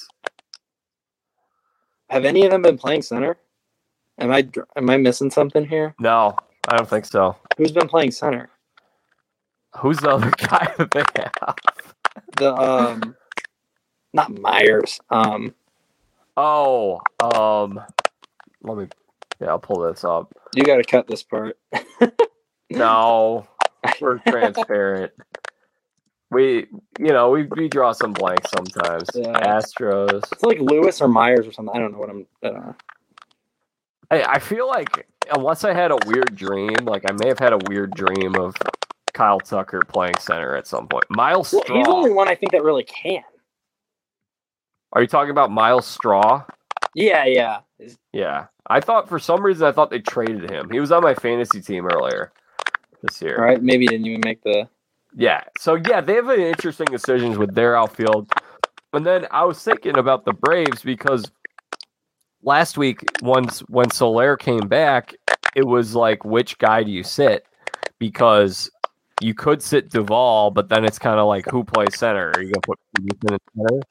have any of them been playing center? Am I am I missing something here? No, I don't think so. Who's been playing center? Who's the other guy that they have? The um, not Meyers. Um, Oh, um, let me. Yeah, I'll pull this up. you got to cut this part. No, we're transparent. We, you know, we, we draw some blanks sometimes. Yeah. Astros. It's like Lewis or Meyers or something. I don't know what I'm. Uh, I, I feel like unless I had a weird dream, like I may have had a weird dream of Kyle Tucker playing center at some point. Myles well, Straw. he's the only one I think that really can. Are you talking about Myles Straw? Yeah, yeah. Yeah. I thought for some reason I thought they traded him. He was on my fantasy team earlier this year. All right, maybe didn't even make the. Yeah. So yeah, they have an interesting decisions with their outfield. And then I was thinking about the Braves because last week once when Soler came back, it was like which guy do you sit? Because you could sit Duvall, but then it's kind of like who plays center? Are you gonna put Ethan in center?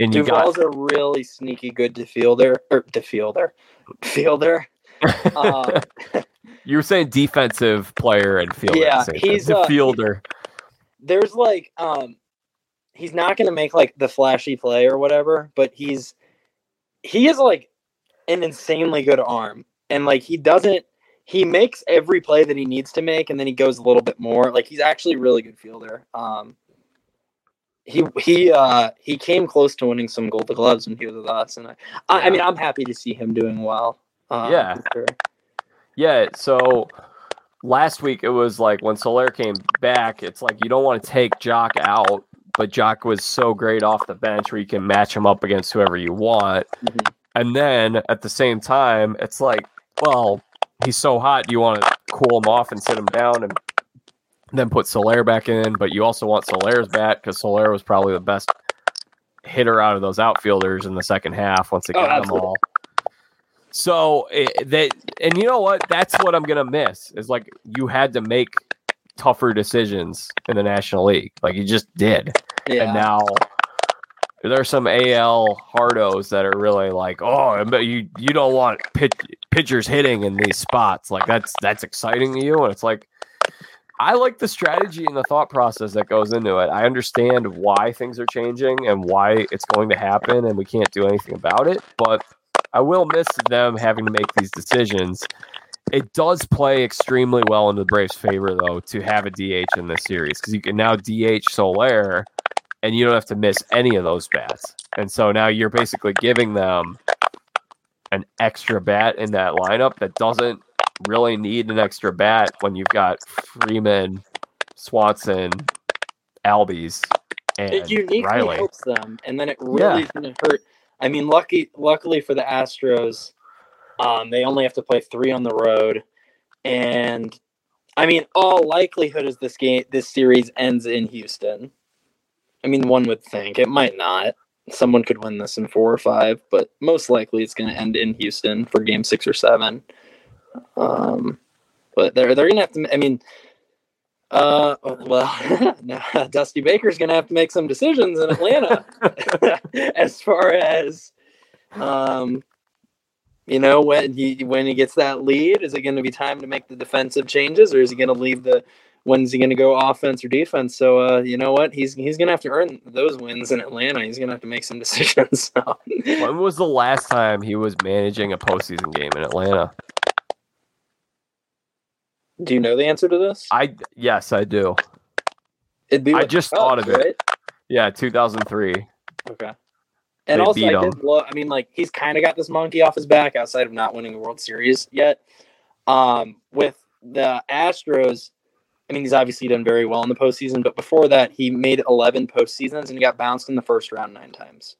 And you got Duvall's a really sneaky good defielder or defielder, fielder. Uh, you were saying defensive player and fielder. Yeah, at the same time. he's, uh, fielder. there's like um he's not going to make like the flashy play or whatever but he's he is like an insanely good arm and like he doesn't he makes every play that he needs to make and then he goes a little bit more like he's actually a really good fielder um he he uh he came close to winning some gold gloves when he was with us and i i, I mean i'm happy to see him doing well um, Yeah. sure. Yeah, so last week it was like when Soler came back, it's like you don't want to take Joc out, but Joc was so great off the bench where you can match him up against whoever you want. Mhm. And then at the same time, it's like, well, he's so hot, you want to cool him off and sit him down and then put Soler back in, but you also want Soler's bat because Soler was probably the best hitter out of those outfielders in the second half once they Oh, got them all. So eh, it, they and you know what? That's what I'm gonna miss. Is like you had to make tougher decisions in the National League. Like you just did, yeah and now there's some AL hardos that are really like, oh, but you you don't want pitch, pitchers hitting in these spots. Like that's that's exciting to you, and it's like. I like the strategy and the thought process that goes into it. I understand why things are changing and why it's going to happen, and we can't do anything about it. But I will miss them having to make these decisions. It does play extremely well in the Braves' favor, though, to have a DH in this series because you can now DH Soler, and you don't have to miss any of those bats. And so now you're basically giving them an extra bat in that lineup that doesn't really need an extra bat when you've got Freeman, Swanson, Albies, and it uniquely Riley. helps them, and then it really is going to hurt. I mean, lucky, luckily for the Astros, um, they only have to play three on the road, and I mean, all likelihood is this game, this series ends in Houston. I mean, one would think it might not. Someone could win this in four or five, but most likely it's going to end in Houston for Game Six or Seven. Um, but they're they're going to have to. I mean, uh, well, now Dusty Baker's going to have to make some decisions in Atlanta as far as, um, you know, when he when he gets that lead, is it going to be time to make the defensive changes, or is he going to leave the? When's he going to go offense or defense? So, uh, you know what? He's he's going to have to earn those wins in Atlanta. He's going to have to make some decisions. So. When was the last time he was managing a postseason game in Atlanta? Do you know the answer to this? I yes, I do. It'd be I just thought of it. right? Yeah, 2003. Okay. And They also, I did lo- I mean, like he's kind of got this monkey off his back outside of not winning the World Series yet. Um, with the Astros, I mean, he's obviously done very well in the postseason, but before that, he made 11 postseasons and he got bounced in the first round nine times.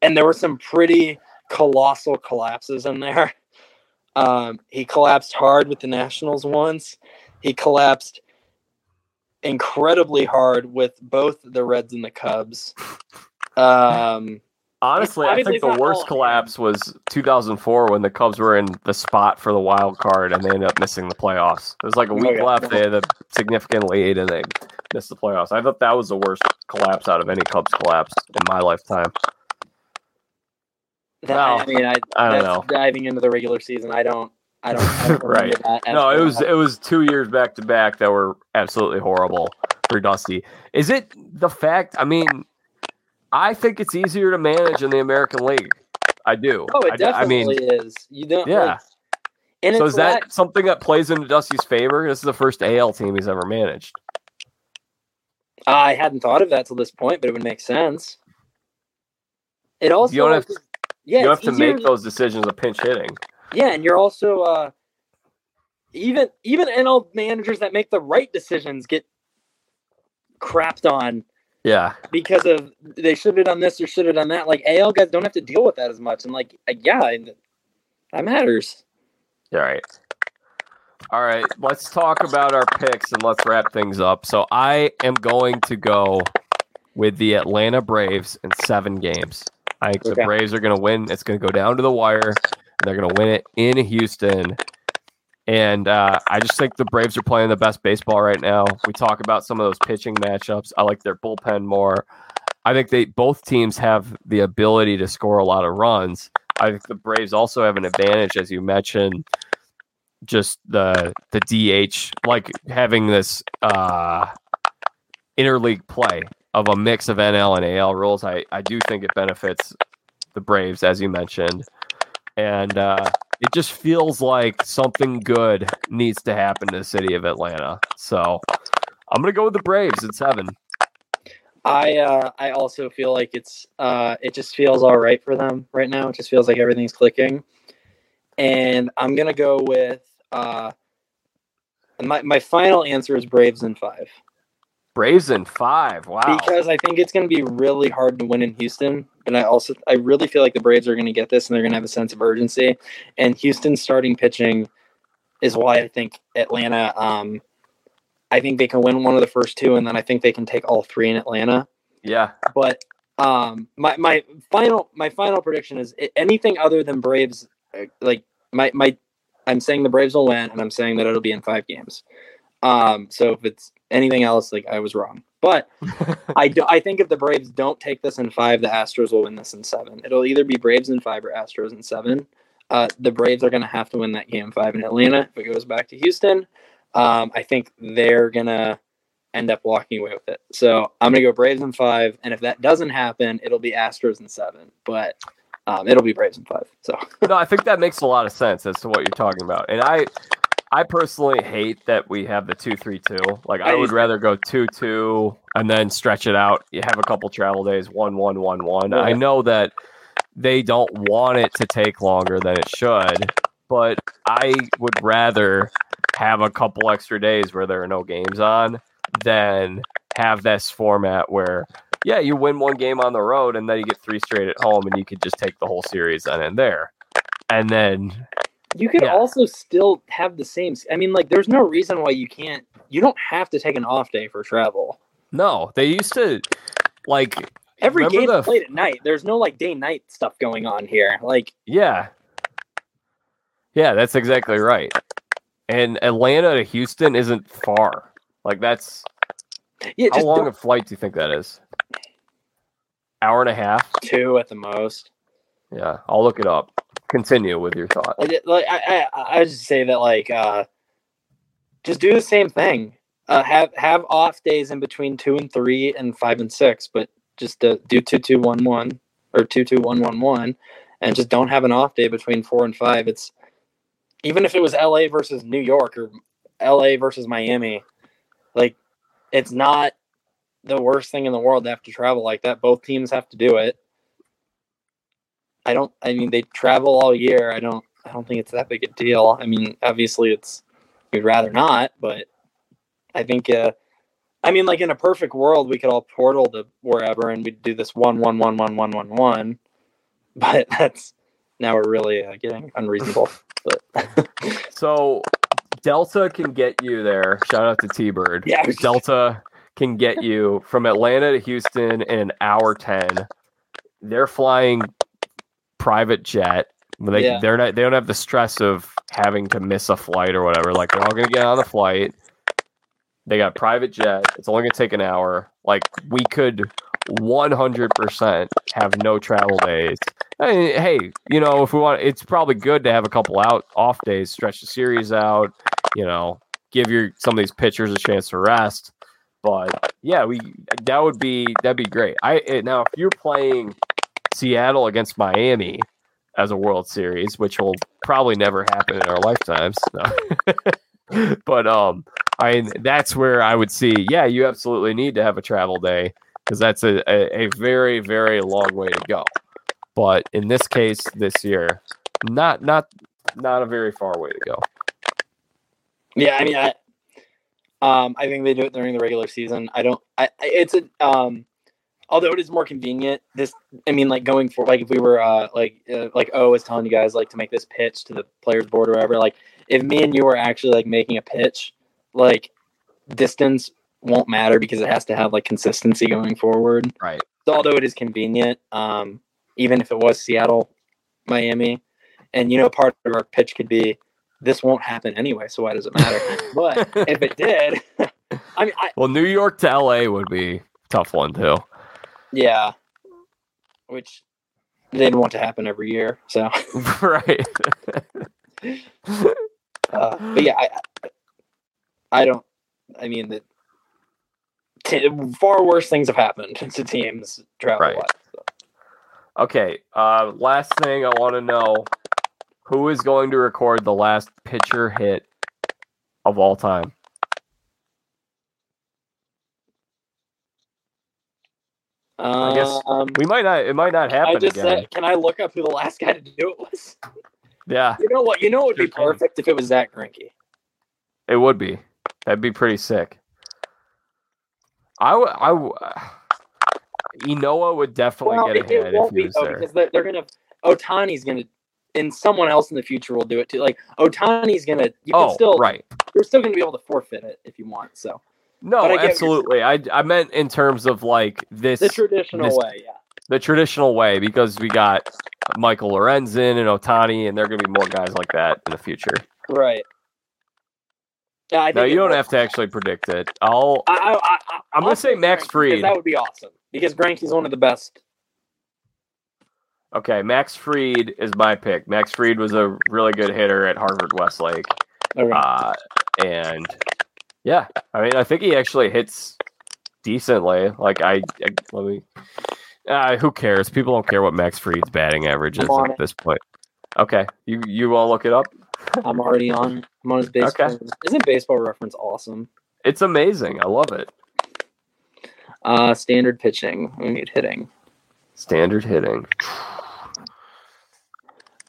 And there were some pretty colossal collapses in there. Um, he collapsed hard with the Nationals once. He collapsed incredibly hard with both the Reds and the Cubs. Um, Honestly, I think the worst all collapse was 2004 when the Cubs were in the spot for the wild card and they ended up missing the playoffs. It was like a week yeah. left. They had a significant lead and they missed the playoffs. I thought that was the worst collapse out of any Cubs collapse in my lifetime. That, Well, I mean, I, I don't that's know. diving into the regular season. I don't. I don't. I don't Right. No, it was it was two years back to back that were absolutely horrible for Dusty. Is it the fact? I mean, I think it's easier to manage in the American League. I do. Oh, I it I mean, definitely is. You don't. Yeah. Like, and so is that that, something that plays into Dusty's favor? This is the first AL team he's ever managed. I hadn't thought of that till this point, but it would make sense. It also. You don't have yeah, you have to make those decisions of pinch hitting. Yeah, and you're also uh, even even NL managers that make the right decisions get crapped on Yeah, because of they should have done this or should have done that. Like AL guys don't have to deal with that as much, and like yeah, that matters. All right. All right, let's talk about our picks and let's wrap things up. So I am going to go with the Atlanta Braves in seven games. I think the Braves are going to win. It's going to go down to the wire, and they're going to win it in Houston. And uh, I just think the Braves are playing the best baseball right now. We talk about some of those pitching matchups. I like their bullpen more. I think they both teams have the ability to score a lot of runs. I think the Braves also have an advantage, as you mentioned, just the the DH, like having this uh, interleague play of a mix of NL and AL rules. I I do think it benefits the Braves, as you mentioned, and uh, it just feels like something good needs to happen to the city of Atlanta. So I'm gonna go with the Braves at seven. I uh, I also feel like it's uh, it just feels all right for them right now. It just feels like everything's clicking, and I'm gonna go with uh, my my final answer is Braves in five. Braves in five. Wow. because I think it's going to be really hard to win in Houston. And I also I really feel like the Braves are going to get this and they're going to have a sense of urgency. And Houston starting pitching is why I think Atlanta. Um, I think they can win one of the first two, and then I think they can take all three in Atlanta. yeah. But um, my my final my final prediction is anything other than Braves. uh, Like my my, I'm saying the Braves will win, and I'm saying that it'll be in five games. Um, so if it's anything else, like I was wrong. But I do, I think if the Braves don't take this in five, the Astros will win this in seven. It'll either be Braves in five or Astros in seven. Uh, the Braves are going to have to win that game five in Atlanta. If it goes back to Houston, um, I think they're going to end up walking away with it. So I'm going to go Braves in five. And if that doesn't happen, it'll be Astros in seven. But um, it'll be Braves in five. So no, I think that makes a lot of sense as to what you're talking about. And I I personally hate that we have the two three two. Like I would rather go two two and then stretch it out. You have a couple travel days, one one one one. I know that they don't want it to take longer than it should, but I would rather have a couple extra days where there are no games on than have this format where yeah, you win one game on the road and then you get three straight at home and you could just take the whole series then and there. And then you could Yeah. also still have the same. I mean, like, there's no reason why you can't. You don't have to take an off day for travel. no, they used to like Every game the- played at night. There's no like day night stuff going on here. Like yeah. Yeah, that's exactly right. And Atlanta to Houston isn't far. Like that's yeah, how long don't- a flight do you think that is? Hour and a half? two at the most. Yeah, I'll look it up. Continue with your thought. Like, I, I, I just say that like uh, just do the same thing. Uh, have have off days in between two and three and five and six, but just uh, do two two one one or two two one one one, and just don't have an off day between four and five. It's even if it was L.A. versus New York or L.A. versus Miami, like it's not the worst thing in the world to have to travel like that. Both teams have to do it. I don't. I mean, they travel all year. I don't. I don't think it's that big a deal. I mean, obviously, it's we'd rather not, but I think. Uh, I mean, like in a perfect world, we could all portal to wherever, and we'd do this one, one, one, one, one, one, one. But that's now we're really uh, getting unreasonable. But So Delta can get you there. Shout out to T Bird. Yeah, I was just- Delta can get you from Atlanta to Houston in an hour ten. they're flying private jet. They Yeah. they're not they don't have the stress of having to miss a flight or whatever. Like they're all gonna get on the flight. They got private jet. It's only gonna take an hour. Like we could 100% have no travel days. I mean, hey, you know, if we want, it's probably good to have a couple out off days, stretch the series out. You know, give your some of these pitchers a chance to rest. But yeah, we that would be that'd be great. I eh, now if you're playing Seattle against Miami as a World Series, which will probably never happen in our lifetimes. But um, I mean that's where I would see. Yeah, you absolutely need to have a travel day because that's a, a, a very very long way to go. But in this case, this year, not not not a very far way to go. Yeah, I mean, I, um, I think they do it during the regular season. I don't. I it's a um, although it is more convenient. This, I mean, like going for like if we were uh like uh, like O was telling you guys like to make this pitch to the players board or whatever. Like if me and you were actually like making a pitch, like distance won't matter because it has to have like consistency going forward. Right. So although it is convenient, um, even if it was Seattle, Miami, and you know part of our pitch could be this won't happen anyway, so why does it matter? but if it did, I mean, I, Well, New York to LA would be tough one too. Yeah, which they'd want to happen every year. So, right. uh, but yeah, I, I- don't. I mean, the t- far worse things have happened to teams travel Right. So. Okay. Uh, last thing I want to know: who is going to record the last pitcher hit of all time? I guess Um, We might not. It might not happen I just again. said, can I look up who the last guy to do it was? yeah, You know what? You know it would be perfect if it was Zack Greinke. it would be. That'd be pretty sick. I w- I w- Ynoa would definitely Well, get it, it if won't he be was though there. because they're, they're gonna. Ohtani's gonna, and someone else in the future will do it too. Like Ohtani's gonna. You can oh, still. right. You're still gonna be able to forfeit it if you want. So No, I get what you're absolutely. I I meant in terms of like this the traditional this- way, yeah. the traditional way because we got Michael Lorenzen and Ohtani, and there are going to be more guys like that in the future. Right. Yeah, I think No, you don't have to actually predict it. I'll. I, I, I, I'm gonna say Max Greinke, 'cause Fried. That would be awesome because Greinke's one of the best. Okay, Max Fried is my pick. Max Fried was a really good hitter at Harvard Westlake, Okay. uh, and yeah, I mean, I think he actually hits decently. Like I, I let me. Uh, who cares? People don't care what Max Fried's batting average is at it. this point. Okay, you you to look it up? I'm already on. I'm on his baseball. Okay. Isn't baseball reference awesome? It's amazing. I love it. Uh, standard pitching. We need hitting. Standard hitting.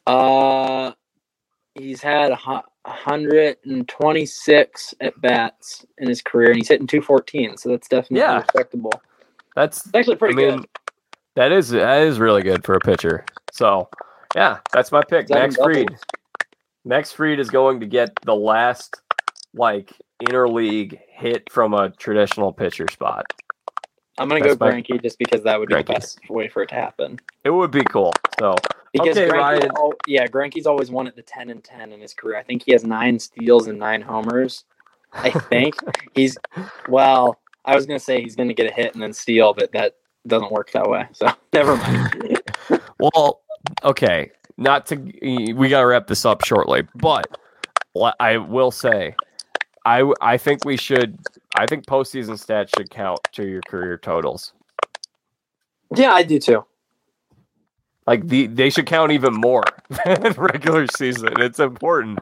Uh, he's had a hu- 126 at bats in his career, and he's hitting 214. So that's definitely Yeah. respectable. That's It's actually pretty I mean, good. that is that is really good for a pitcher. So, yeah, that's my pick. Max Fried. doubles. Max Fried is going to get the last like interleague hit from a traditional pitcher spot. I'm gonna That's go Greinke just because that would be the best way for it to happen. It would be cool. So, Because Okay, Greinke's Ryan. al- yeah, Greinke's always won at the 10 and 10 in his career. I think he has nine steals and nine homers. I think he's well. I was gonna say he's gonna get a hit and then steal, but that doesn't work that way. So never mind. well, okay, not to we got to wrap this up shortly, but I will say I I think we should I think postseason stats should count to your career totals. yeah, I do too. Like the they should count even more than regular season. It's important.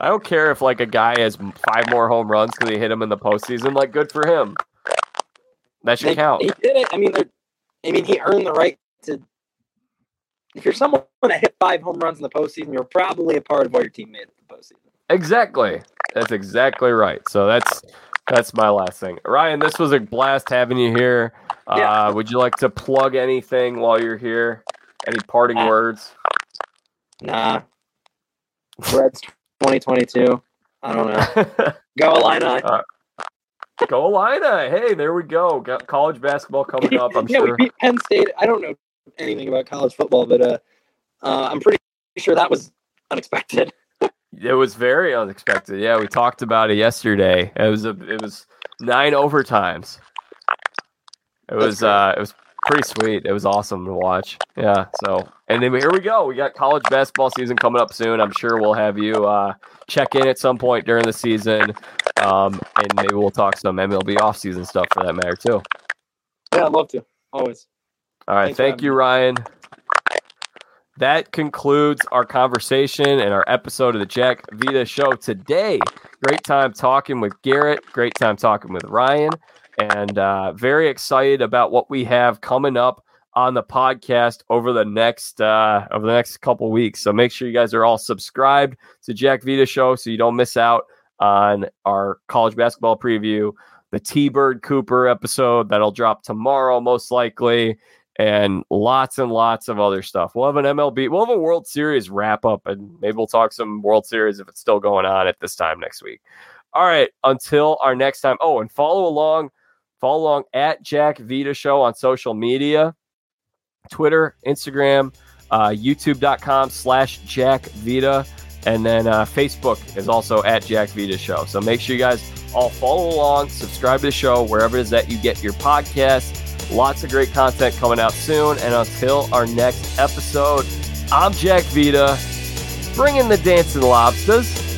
I don't care if like a guy has five more home runs because he hit him in the postseason. Like good for him. That should They- count. He did it. I mean, I mean, he earned the right to. If you're someone that hit five home runs in the postseason, you're probably a part of what your team made in the postseason. Exactly. That's exactly right. So that's that's my last thing. Ryan, this was a blast having you here. Yeah. Uh, would you like to plug anything while you're here? Any parting Uh, words? Nah. Reds 2022. I don't know. Go Illini. Go Illini. Hey, there we go. Got college basketball coming up. I'm yeah, sure. we beat Penn State. I don't know anything about college football, but uh, uh, I'm pretty sure that was unexpected. It was very unexpected. Yeah, we talked about it yesterday. It was a it was nine overtimes. It was uh it was pretty sweet. It was awesome to watch. Yeah. So and then here we go. We got college basketball season coming up soon. I'm sure we'll have you uh, check in at some point during the season, um, and maybe we'll talk some MLB off season stuff for that matter too. Yeah, I'd love to. Always. All right. Thanks Thank you, Ryan. That concludes our conversation and our episode of the Jack Vita Show today. Great time talking with Garrett. Great time talking with Ryan and uh, very excited about what we have coming up on the podcast over the next uh, over the next couple weeks. So make sure you guys are all subscribed to Jack Vita Show so you don't miss out on our college basketball preview, the T Bird Cooper episode that'll drop tomorrow most likely, and lots and lots of other stuff. We'll have an MLB, we'll have a World Series wrap up, and maybe we'll talk some World Series if it's still going on at this time next week. All right, until our next time. Oh, and follow along Follow along at Jack Vita Show on social media Twitter, Instagram, uh, youtube.com slash Jack Vita. And then uh, Facebook is also at Jack Vita Show. So make sure you guys all follow along, subscribe to the show wherever it is that you get your podcast. Lots of great content coming out soon. And until our next episode, I'm Jack Vita, bringing the dancing lobsters.